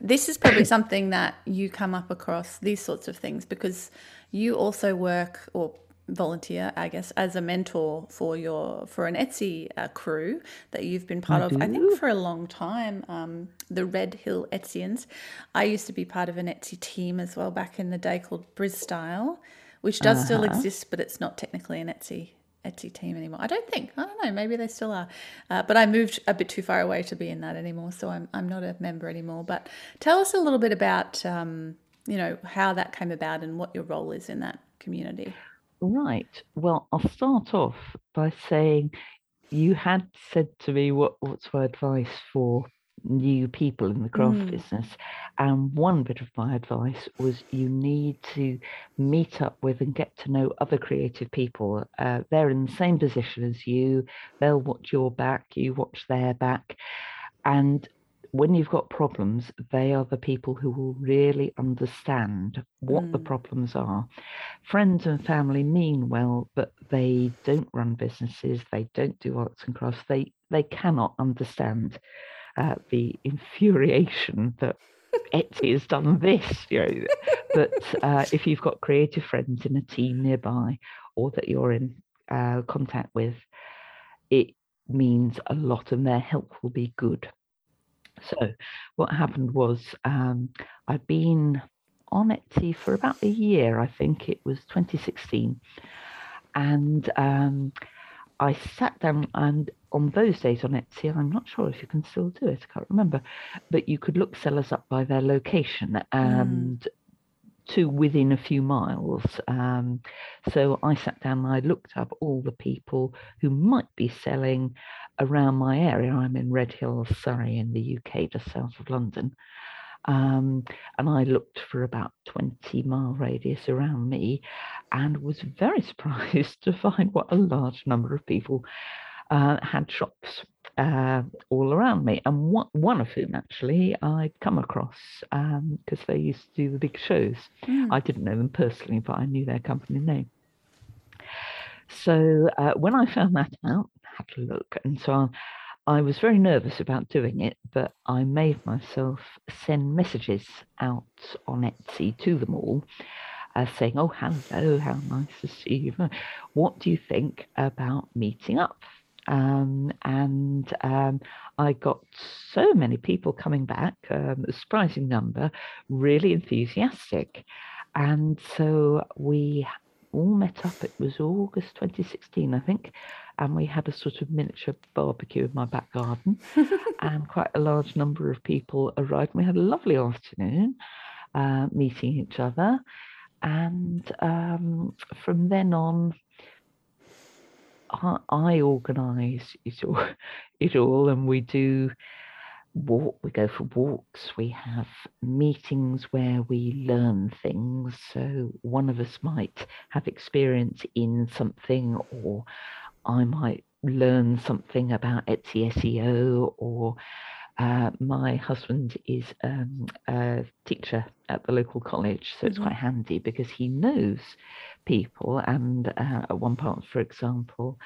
this is probably something that you come up across these sorts of things because you also work or volunteer i guess as a mentor for your for an etsy uh, crew that you've been part I of i think for a long time um, the Redhill etsyans i used to be part of an etsy team as well back in the day called briz style which does still Uh-huh. exist but it's not technically an etsy Etsy team anymore. I don't think. I don't know. Maybe they still are. Uh, but I moved a bit too far away to be in that anymore, so I'm I'm not a member anymore. But tell us a little bit about um, you know how that came about and what your role is in that community. Right. Well, I'll start off by saying you had said to me what what's my advice for new people in the craft Mm. business, and one bit of my advice was you need to meet up with and get to know other creative people. Uh, they're in the same position as you. They'll watch your back. You watch their back, and when you've got problems, they are the people who will really understand what the Mm. problems are. Friends and family mean well, but they don't run businesses. They don't do arts and crafts. They they cannot understand uh, the infuriation that Etsy has done this. You know, but uh, if you've got creative friends in a team nearby, or that you're in uh, contact with, it means a lot, and their help will be good. So, what happened was um, I'd been on Etsy for about a year, I think it was 2016. And um, I sat down, and on those days on Etsy, I'm not sure if you can still do it, I can't remember, but you could look sellers up by their location and to within a few miles. Um, so I sat down and I looked up all the people who might be selling around my area. I'm in Redhill, Surrey, in the UK, just south of London. Um, and I looked for about 20 mile radius around me and was very surprised to find what a large number of people uh, had shops uh, all around me, and one, one of whom actually I'd come across because they used to do the big shows. Mm. I didn't know them personally, but I knew their company name. So uh, when I found that out, I had to look, and so I was very nervous about doing it, but I made myself send messages out on Etsy to them all. uh, saying, "Oh, hello, how nice to see you. What do you think about meeting up?" Um, and um, I got so many people coming back, um, a surprising number, really enthusiastic. And so we all met up. It was August 2016, I think, and we had a sort of miniature barbecue in my back garden, and quite a large number of people arrived. And We had a lovely afternoon uh, meeting each other, and um, from then on, I, I organise it all, it all, and we do walk we go for walks we have meetings where we learn things so one of us might have experience in something or i might learn something about etsy seo or uh, my husband is um, a teacher at the local college, so it's mm-hmm. quite handy because he knows people. And uh, at one point, for example,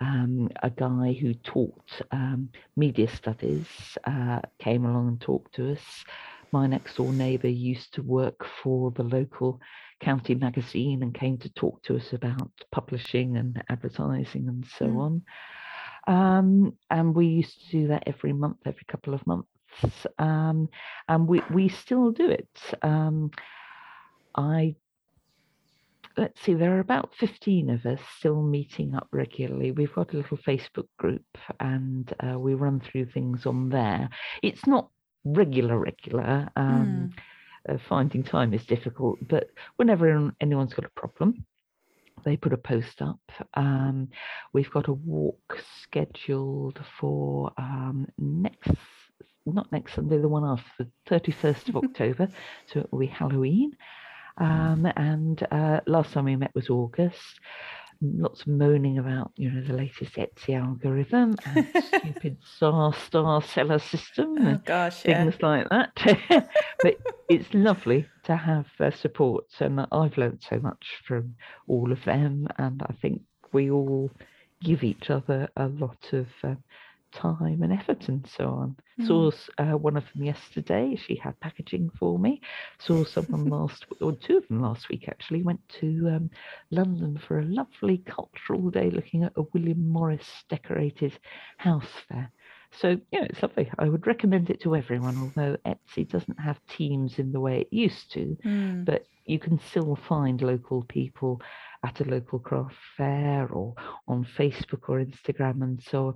um, a guy who taught um, media studies uh, came along and talked to us. My next door neighbour used to work for the local county magazine and came to talk to us about publishing and advertising and so mm. on. Um, and we used to do that every month, every couple of months. Um, and we, we still do it. Um, I let's see, there are about 15 of us still meeting up regularly. We've got a little Facebook group and uh, we run through things on there. It's not regular, regular. Um, mm. uh, finding time is difficult, but whenever anyone's got a problem, they put a post up. Um, we've got a walk scheduled for um, next, not next Sunday, the one after, the 31st of October. So it will be Halloween. Um, and uh, last time we met was August. Lots of moaning about, you know, the latest Etsy algorithm and stupid star star seller system oh, and gosh, things yeah. like that. but it's lovely to have uh, support, and I've learned so much from all of them, and I think we all give each other a lot of uh, time and effort and so on. Mm. Saw uh, one of them yesterday. She had packaging for me. Saw someone last, or two of them last week actually. Went to um, London for a lovely cultural day, looking at a William Morris decorated house fair. So yeah, it's lovely. I would recommend it to everyone. Although Etsy doesn't have teams in the way it used to, mm. but you can still find local people at a local craft fair or on Facebook or Instagram and so on.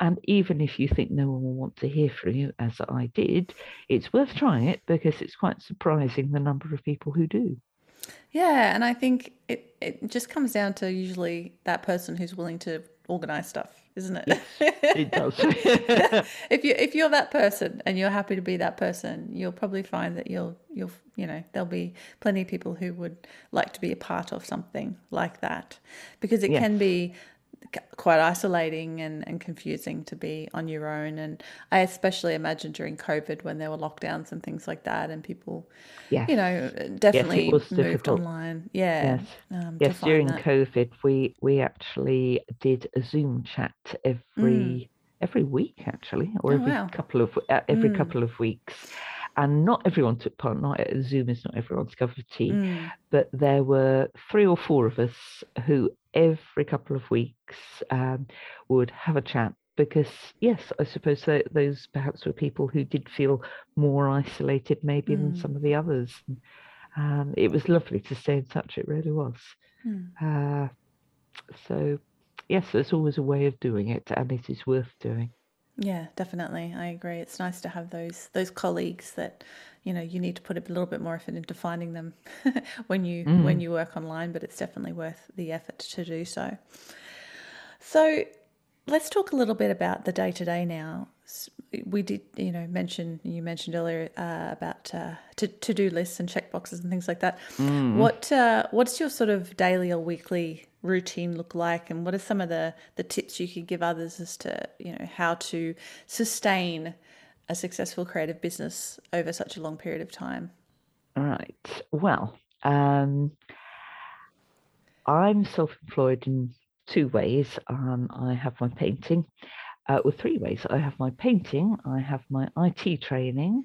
And even if you think no one will want to hear from you, as I did, it's worth trying it because it's quite surprising the number of people who do. Yeah, and I think it, it just comes down to usually that person who's willing to organize stuff isn't it? Yes, it does. if you if you're that person and you're happy to be that person, you'll probably find that you'll you'll you know there'll be plenty of people who would like to be a part of something like that because it yes. can be quite isolating and, and confusing to be on your own. And I especially imagine during COVID when there were lockdowns and things like that, and people, yes. you know, definitely yes, moved difficult. online. Yeah. Yes. Um, yes. During that. COVID, we we actually did a Zoom chat every. Mm. Every week, actually, or oh, every wow. couple of uh, every mm. couple of weeks, and not everyone took part. Not Zoom is not everyone's cup of tea, mm. but there were three or four of us who every couple of weeks um, would have a chat because yes i suppose those perhaps were people who did feel more isolated maybe mm. than some of the others um, it was lovely to stay in touch it really was mm. uh, so yes there's always a way of doing it and it is worth doing yeah, definitely. I agree. It's nice to have those those colleagues that you know you need to put a little bit more effort into finding them when you mm. when you work online, but it's definitely worth the effort to do so. So, let's talk a little bit about the day to day now. We did, you know, mention you mentioned earlier uh, about uh, to to do lists and check boxes and things like that. Mm. What uh, what's your sort of daily or weekly routine look like and what are some of the the tips you could give others as to you know how to sustain a successful creative business over such a long period of time all right well um, i'm self-employed in two ways um, i have my painting uh, well, three ways. I have my painting, I have my IT training.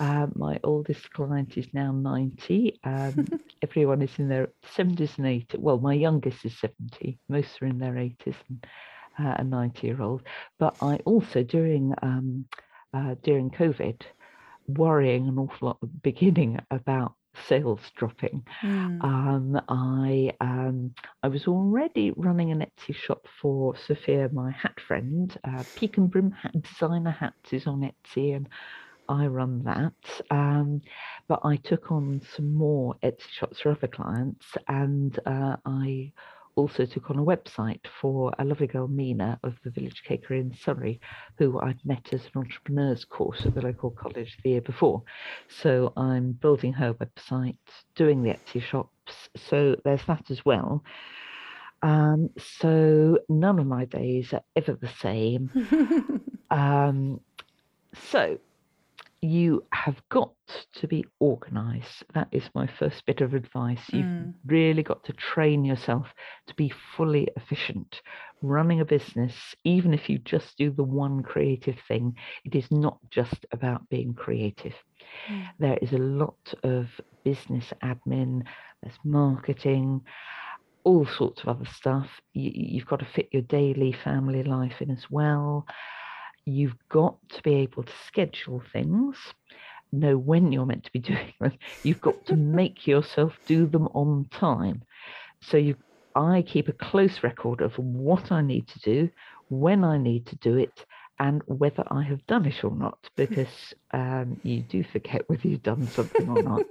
Uh, my oldest client is now 90. Um, everyone is in their 70s and 80s. Well, my youngest is 70. Most are in their 80s and uh, a 90 year old. But I also, during um, uh, during COVID, worrying an awful lot at the beginning about sales dropping. Mm. Um, I um, I was already running an Etsy shop for Sophia, my hat friend. Uh, Peak and Brim hat, designer hats is on Etsy, and I run that. Um, but I took on some more Etsy shops for other clients, and uh, I also took on a website for a lovely girl, Mina, of the Village Cakery in Surrey, who I'd met as an entrepreneurs course at the local college the year before. So I'm building her website, doing the Etsy shops. So there's that as well. Um, so none of my days are ever the same. um, so you have got to be organized. That is my first bit of advice. You've mm. really got to train yourself to be fully efficient. Running a business, even if you just do the one creative thing, it is not just about being creative. Mm. There is a lot of business admin, there's marketing, all sorts of other stuff. You, you've got to fit your daily family life in as well you've got to be able to schedule things, know when you're meant to be doing them. You've got to make yourself do them on time. So you, I keep a close record of what I need to do, when I need to do it, and whether I have done it or not, because um, you do forget whether you've done something or not.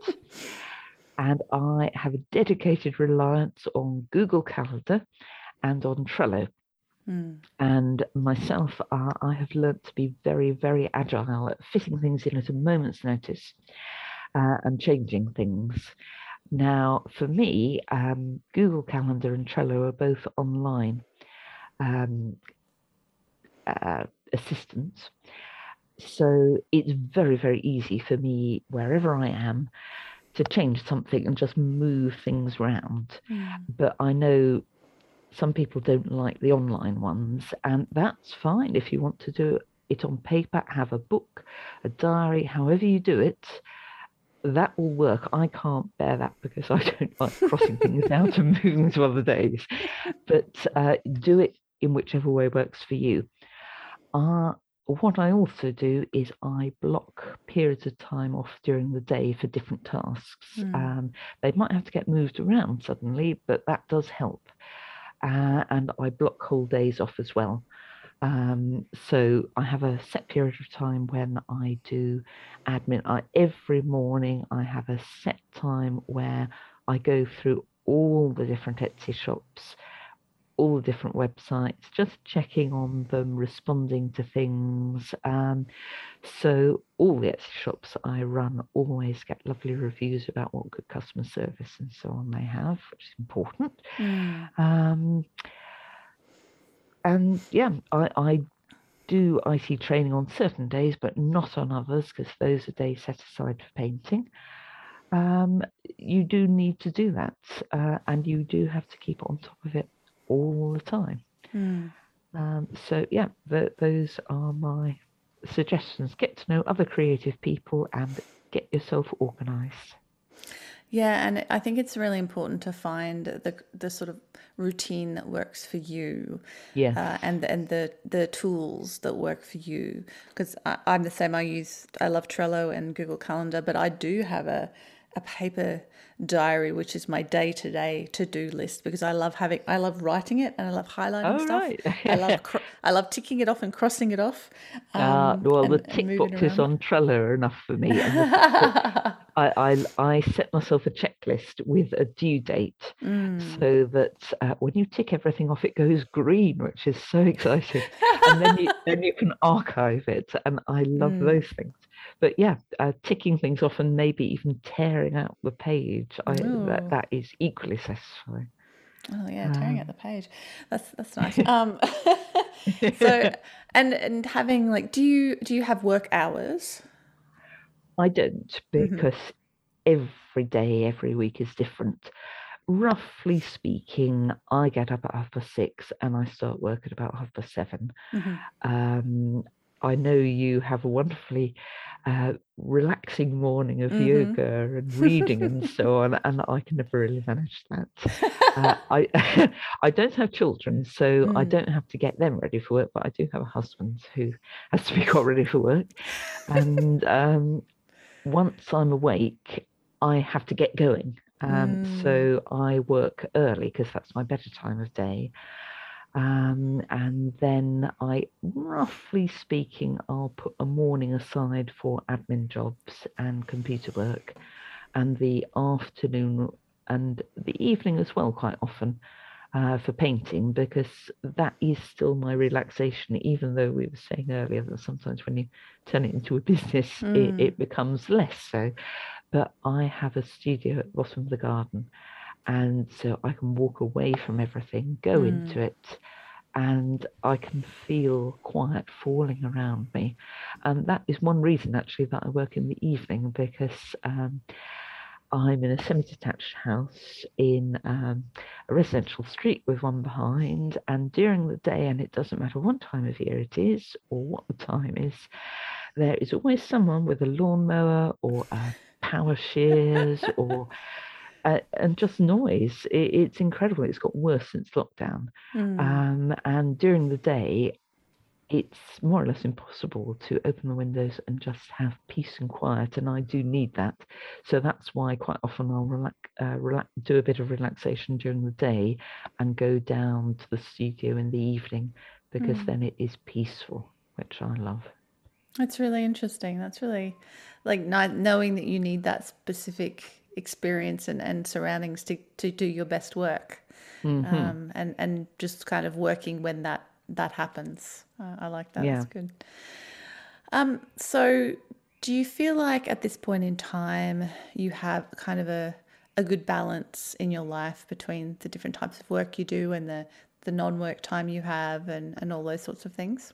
and I have a dedicated reliance on Google Calendar and on Trello. Mm. And myself, uh, I have learnt to be very, very agile at fitting things in at a moment's notice uh, and changing things. Now, for me, um, Google Calendar and Trello are both online um, uh, assistants. So it's very, very easy for me, wherever I am, to change something and just move things around. Mm. But I know some people don't like the online ones, and that's fine if you want to do it on paper, have a book, a diary, however you do it. That will work. I can't bear that because I don't like crossing things out and moving to other days. But uh, do it in whichever way works for you. Uh, what I also do is I block periods of time off during the day for different tasks. Mm. Um, they might have to get moved around suddenly, but that does help uh, and I block whole days off as well. Um, so I have a set period of time when I do admin. I, every morning I have a set time where I go through all the different Etsy shops all the different websites, just checking on them, responding to things. Um, so all the Etsy shops I run always get lovely reviews about what good customer service and so on they have, which is important. Mm. Um, and yeah, I, I do IT training on certain days, but not on others because those are days set aside for painting. Um, you do need to do that, uh, and you do have to keep on top of it all the time. Mm. Um, so, yeah, the, those are my suggestions. Get to know other creative people and get yourself organized. Yeah, and I think it's really important to find the the sort of routine that works for you. Yeah. Uh, and and the the tools that work for you because I'm the same. I use I love Trello and Google Calendar, but I do have a a paper diary, which is my day to day to do list because I love having, I love writing it and I love highlighting oh, stuff. Right. I love, cr- I love ticking it off and crossing it off. Ah, um, uh, well, and, the tick boxes on Trello are enough for me. I, I, I set myself a checklist with a due date mm. so that uh, when you tick everything off, it goes green, which is so exciting. and then you, then you can archive it. And I love mm. those things but yeah, uh, ticking things off and maybe even tearing out the page, I, that, that is equally satisfying. Oh yeah, tearing um, out the page. That's that's nice. um, so and and having like, do you do you have work hours? I don't mm-hmm. because mm-hmm. every day, every week is different. roughly speaking, I get up at half past six and I start work at about half past 7 Mm-hmm. Um, I know you have a wonderfully uh, relaxing morning of Mhm. yoga and reading and so on, and I can never really manage that. Uh, I I don't have children, so I Mm. don't have to get them ready for work, but I do have a husband who has to be got ready for work. And um, once I'm awake, I have to get going. Um, Mm. So I work early because that's my better time of day. Um, and then I, roughly speaking, I'll put a morning aside for admin jobs and computer work, and the afternoon and the evening as well, quite often, uh, for painting, because that is still my relaxation, even though we were saying earlier that sometimes when you turn it into a business, Mm. it, it becomes less so. But I have a studio at the bottom of the garden and so I can walk away from everything, go Mm. into it, and I can feel quiet falling around me. And that is one reason actually that I work in the evening because um, I'm in a semi-detached house in um, a residential street with one behind, and during the day, and it doesn't matter what time of year it is or what the time is, there is always someone with a lawnmower or a power shears or uh, and just noise. It, it's incredible. It's got worse since lockdown. Mm. Um, and during the day, it's more or less impossible to open the windows and just have peace and quiet. And I do need that. So that's why quite often I'll relax, uh, relax, do a bit of relaxation during the day and go down to the studio in the evening because Mm. then it is peaceful, which I love. That's really interesting. That's really like kno- knowing that you need that specific experience and, and surroundings to, to do your best work. Mhm. Um, and, and just kind of working when that, that happens. Uh, I like that. Yeah. That's good. Um, so do you feel like at this point in time you have kind of a, a good balance in your life between the different types of work you do and the, the non-work time you have and, and all those sorts of things?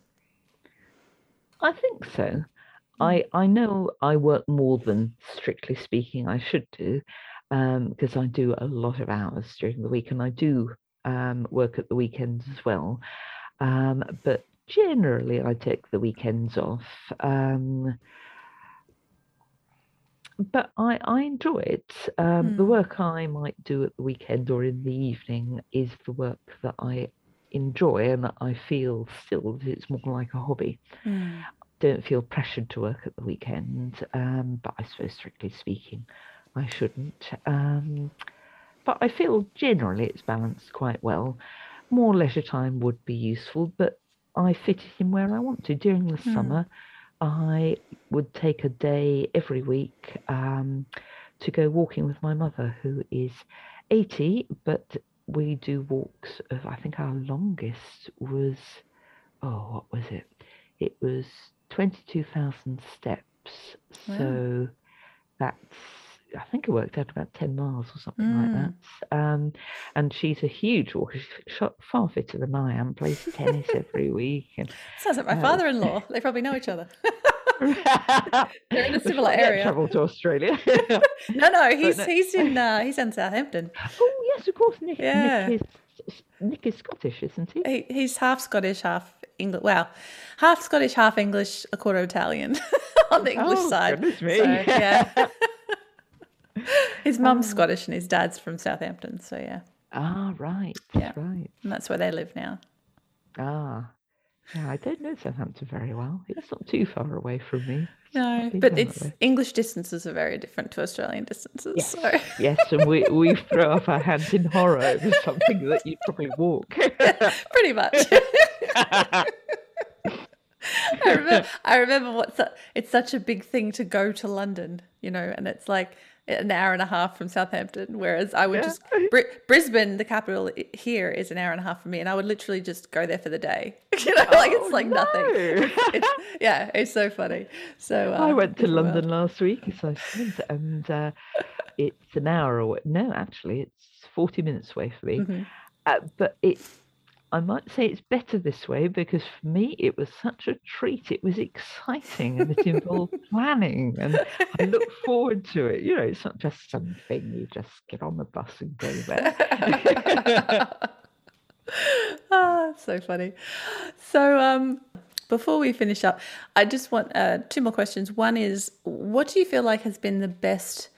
I think so. I I know I work more than strictly speaking I should do, um, because I do a lot of hours during the week, and I do um, work at the weekends as well. Um, but generally, I take the weekends off. Um, but I, I enjoy it. Um, The Hmm. work I might do at the weekend or in the evening is the work that I enjoy and that I feel still that it's more like a hobby Mm. Don't feel pressured to work at the weekend, um, but I suppose strictly speaking, I shouldn't. Um, but I feel generally it's balanced quite well. More leisure time would be useful, but I fit it in where I want to. During the Hmm. summer, I would take a day every week um, to go walking with my mother, who is 80, but we do walks of, I think our longest was, oh, what was it? It was 22,000 steps. Wow. So that's, I think it worked out about 10 miles or something Mm. like that. Um, and she's a huge walker. She's far fitter than I am, plays tennis every week. And Sounds like my Uh, father-in-law. They probably know each other. They're in a similar area. Travel to Australia. No, no, he's no- he's in uh, he's in Southampton. oh yes, of course. Nick, Yeah. Nick is Nick is Scottish, isn't he? He, he's half Scottish, half English. Well, half Scottish, half English, a quarter Italian on the English Oh, side. goodness me. So, yeah. his mum's Oh. Scottish and his dad's from Southampton. So yeah, Ah, right, Yeah. right. and that's where they live now. Ah, yeah. I don't know Southampton very well. It's not too far away from me. No, but it's. English distances are very different to Australian distances. Yes, So yes, and we we throw up our hands in horror over something that you'd probably walk. pretty much. I remember, I remember what su- it's such a big thing to go to London, you know, and it's like an hour and a half from Southampton. Whereas I would Yeah. just Bri- Brisbane, the capital here, is an hour and a half from me, and I would literally just go there for the day. You know, like Oh, it's like nothing. It's, yeah, it's so funny. So uh, I went to London world. last week, said, and uh, it's an hour away. No, actually, it's forty minutes away for me. Mhm. Uh, but it, I might say it's better this way because for me it was such a treat. It was exciting and it involved planning and I look forward to it. You know, it's not just something you just get on the bus and go there. ah, so funny. So, um, before we finish up, I just want uh, two more questions. One is, what do you feel like has been the best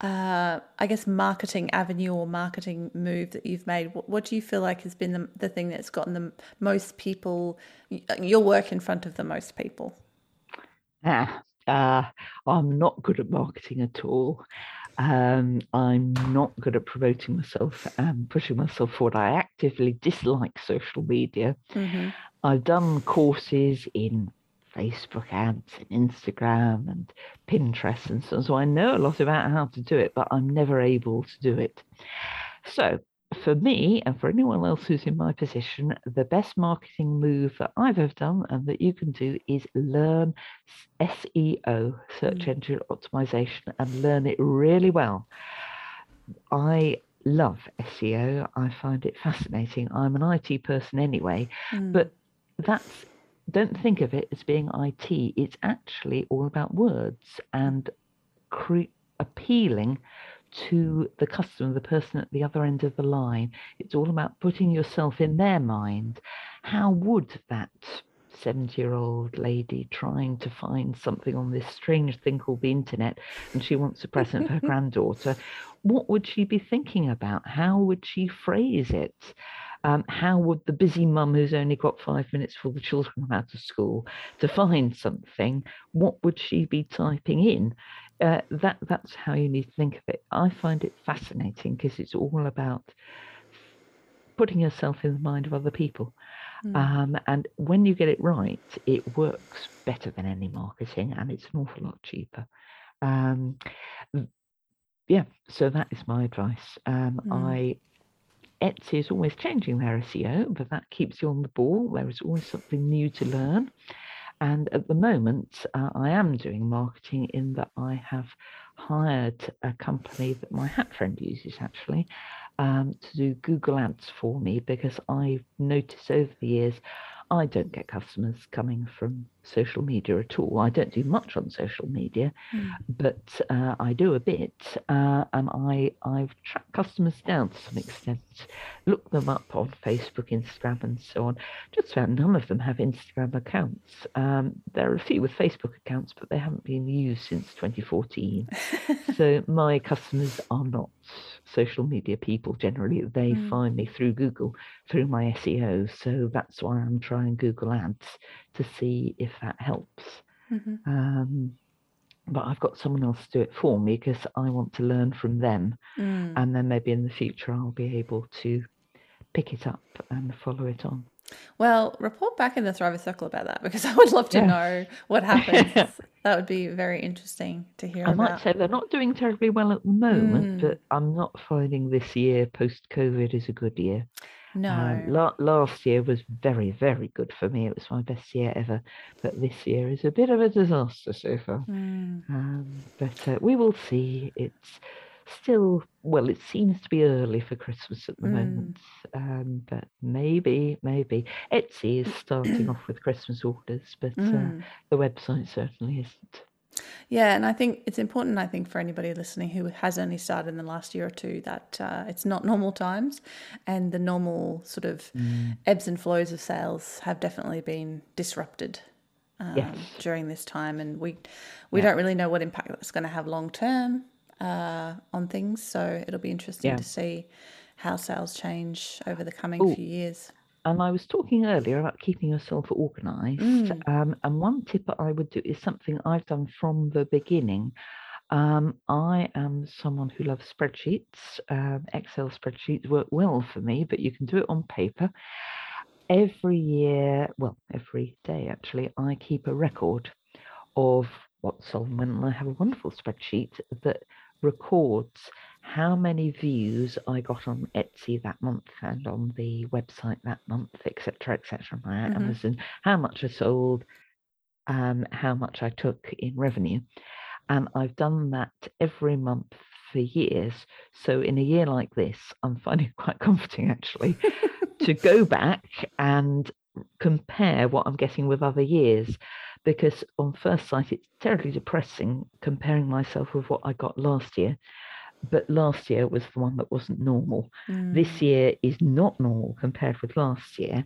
uh, I guess, marketing avenue or marketing move that you've made? What, what do you feel like has been the, the thing that's gotten the most people, your work in front of the most people? Ah, uh, I'm not good at marketing at all. Um, I'm not good at promoting myself and pushing myself forward. I actively dislike social media. Mm-hmm. I've done courses in Facebook ads and Instagram and Pinterest and so on. So I know a lot about how to do it, but I'm never able to do it. So for me and for anyone else who's in my position, the best marketing move that I've ever done and that you can do is learn SEO, search mm. engine optimization, and learn it really well. I love SEO. I find it fascinating. I'm an IT person anyway, mm. but that's don't think of it as being IT. It's actually all about words and cre- appealing to the customer, the person at the other end of the line. It's all about putting yourself in their mind. How would that 70 year old lady trying to find something on this strange thing called the internet and she wants a present for her granddaughter, what would she be thinking about? How would she phrase it? Um, how would the busy mum who's only got five minutes for the children come out of school to find something, what would she be typing in? Uh, that that's how you need to think of it. I find it fascinating because it's all about putting yourself in the mind of other people. Mm. Um, and when you get it right, it works better than any marketing and it's an awful lot cheaper. Um, yeah, so that is my advice. Um, mm. I Etsy is always changing their SEO, but that keeps you on the ball. There is always something new to learn. And at the moment, uh, I am doing marketing in that I have hired a company that my hat friend uses actually um, to do Google Ads for me because I've noticed over the years I don't get customers coming from social media at all. I don't do much on social media, mm. but uh, I do a bit, uh, and I I've tracked customers down to some extent, looked them up on Facebook, Instagram, and so on. Just about none of them have Instagram accounts. Um, there are a few with Facebook accounts, but they haven't been used since 2014. so my customers are not social media people generally. They mm. find me through Google, through my SEO. So that's why I'm trying Google Ads to see if that helps. Mm-hmm. Um, but I've got someone else to do it for me because I want to learn from them. Mm. And then maybe in the future I'll be able to pick it up and follow it on. Well, report back in the Thriver Circle about that because I would love to yeah. know what happens. that would be very interesting to hear. I about. might say they're not doing terribly well at the moment, mm. but I'm not finding this year post COVID is a good year. No. Um, la- last year was very, very good for me. It was my best year ever. But this year is a bit of a disaster so far. Mm. Um, but uh, we will see. It's still well it seems to be early for christmas at the mm. moment um, but maybe maybe etsy is starting off with christmas orders but uh, mm. uh, the website certainly isn't yeah and i think it's important i think for anybody listening who has only started in the last year or two that uh, it's not normal times and the normal sort of mm. ebbs and flows of sales have definitely been disrupted um, yes. during this time and we we yeah. don't really know what impact that's going to have long term uh, on things. So it'll be interesting yeah. to see how sales change over the coming Ooh. few years. And I was talking earlier about keeping yourself organized. Mm. Um, and one tip I would do is something I've done from the beginning. Um, I am someone who loves spreadsheets. Um, Excel spreadsheets work well for me, but you can do it on paper. Every year, well, every day actually, I keep a record of what sold when. I have a wonderful spreadsheet that records how many views I got on Etsy that month and on the website that month, etc., etc. My mm-hmm. Amazon, how much I sold, um, how much I took in revenue. And I've done that every month for years. So in a year like this, I'm finding it quite comforting actually to go back and compare what I'm getting with other years. Because on first sight, it's terribly depressing comparing myself with what I got last year but last year was the one that wasn't normal. Mm. This year is not normal compared with last year,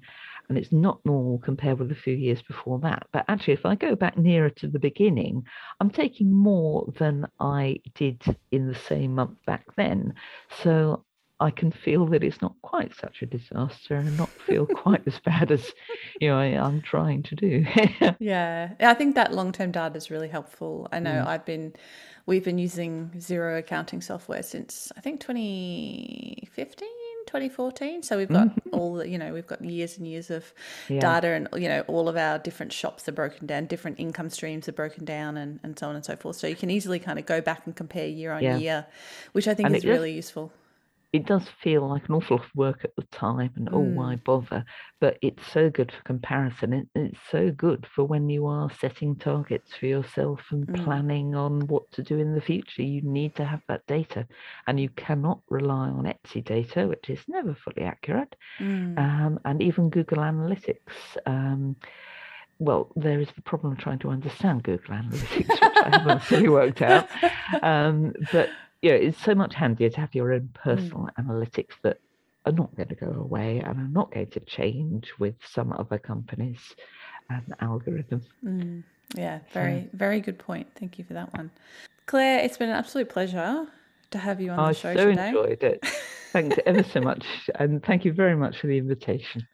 and it's not normal compared with a few years before that. But actually, if I go back nearer to the beginning, I'm taking more than I did in the same month back then. So I can feel that it's not quite such a disaster and not feel quite as bad as you know I, am trying to do. yeah, I think that long term data is really helpful. I know mm. I've been we've been using Xero accounting software since I think 2015. 2014 so we've got mm-hmm. all the you know we've got years and years of yeah. data and you know all of our different shops are broken down different income streams are broken down and, and so on and so forth so you can easily kind of go back and compare year on yeah. year which i think and is really useful it does feel like an awful lot of work at the time and oh why mm. bother but it's so good for comparison it, it's so good for when you are setting targets for yourself and mm. planning on what to do in the future you need to have that data and you cannot rely on etsy data which is never fully accurate mm. um, and even google analytics um, well, there is the problem of trying to understand Google Analytics, which I haven't fully worked out. Um, but you know, it's so much handier to have your own mm. personal mm. analytics that are not going to go away and are not going to change with some other companies and algorithms. Mm. Yeah, very, so, very good point. Thank you for that one. Clare, it's been an absolute pleasure to have you on the show so today. I so enjoyed it. Thanks ever so much. And thank you very much for the invitation.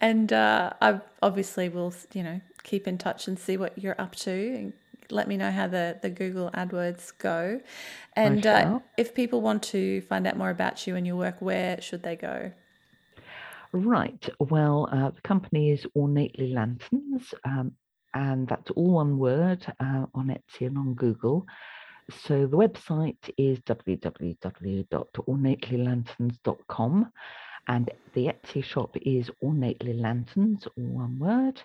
And uh, I obviously will, you know, keep in touch and see what you're up to and let me know how the, the Google AdWords go. And uh, if people want to find out more about you and your work, where should they go? Right. Well, uh, the company is Ornately Lanterns, um, and that's all one word uh, on Etsy and on Google. So the website is www.ornatelylanterns.com, and the Etsy shop is Ornately Lanterns, all one word.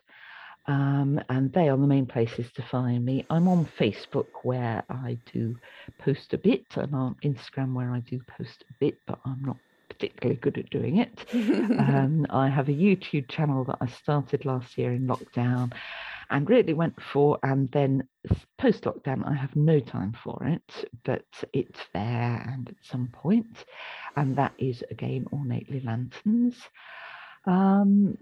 Um, and they are the main places to find me. I'm on Facebook where I do post a bit, and on Instagram where I do post a bit, but I'm not particularly good at doing it. um, I have a YouTube channel that I started last year in lockdown and really went for, and then post lockdown, I have no time for it, but it's there and at some point, and that is again ornately lanterns. Um,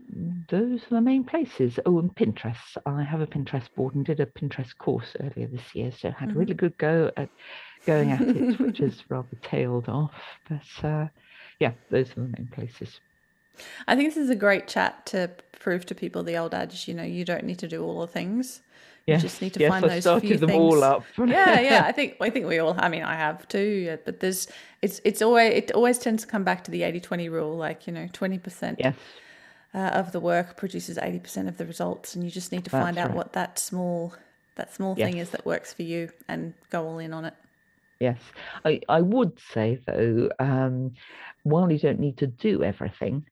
those are the main places. Oh, and Pinterest. I have a Pinterest board and did a Pinterest course earlier this year, so had a really mm-hmm. good go at going at it, which is rather tailed off. But uh, yeah, those are the main places. I think this is a great chat to prove to people the old adage. You know, you don't need to do all the things. You just need to yes, find I those started few them things. all up. yeah, yeah. I think I think we all. I mean, I have too. But there's it's it's always it always tends to come back to the 80-20 rule. Like you know, twenty percent yes. uh, of the work produces eighty percent of the results, and you just need to find out right. what that small that small yes. thing is that works for you and go all in on it. Yes, I I would say though, um, while you don't need to do everything,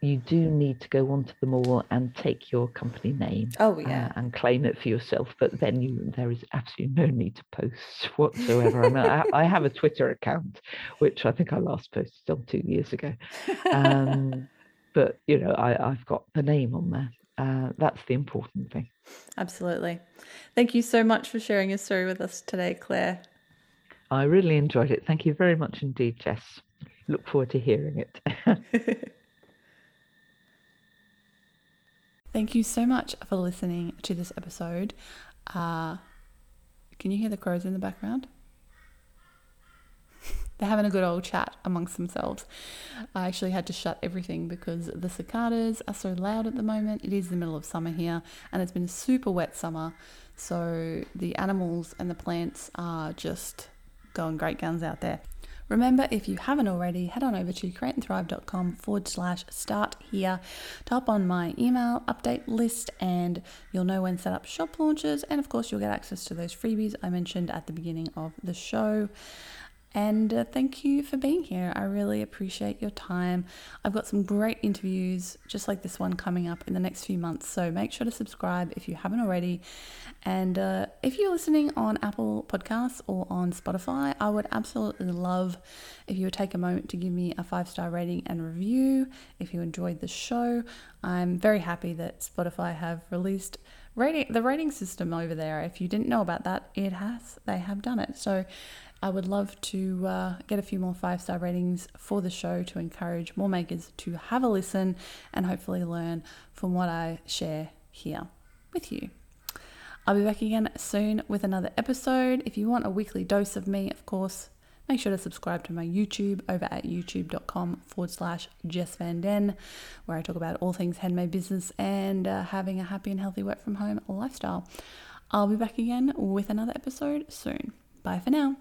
you do need to go onto the mall and take your company name. Oh yeah, uh, and claim it for yourself. But then you there is absolutely no need to post whatsoever. I, mean, I, I, have a Twitter account, which I think I last posted on two years ago. Um, but you know, I, I've got the name on there. Uh, that's the important thing. Absolutely. Thank you so much for sharing your story with us today, Clare. I really enjoyed it. Thank you very much indeed, Jess. Look forward to hearing it. Thank you so much for listening to this episode. Uh, can you hear the crows in the background? They're having a good old chat amongst themselves. I actually had to shut everything because the cicadas are so loud at the moment. It is the middle of summer here and it's been a super wet summer. So the animals and the plants are just going great guns out there. Remember, if you haven't already, head on over to createandthrive.com forward slash start here to hop on my email update list and you'll know when set up shop launches. And of course, you'll get access to those freebies I mentioned at the beginning of the show. And uh, thank you for being here. I really appreciate your time. I've got some great interviews just like this one coming up in the next few months. So make sure to subscribe if you haven't already. And uh, if you're listening on Apple Podcasts or on Spotify, I would absolutely love if you would take a moment to give me a five star rating and review if you enjoyed the show. I'm very happy that Spotify have released rating the rating system over there. If you didn't know about that, it has. They have done it. So I would love to uh, get a few more five star ratings for the show to encourage more makers to have a listen and hopefully learn from what I share here with you. I'll be back again soon with another episode. If you want a weekly dose of me, of course, make sure to subscribe to my YouTube over at youtube.com forward slash Jess Van Den, where I talk about all things handmade business and uh, having a happy and healthy work from home lifestyle. I'll be back again with another episode soon. Bye for now.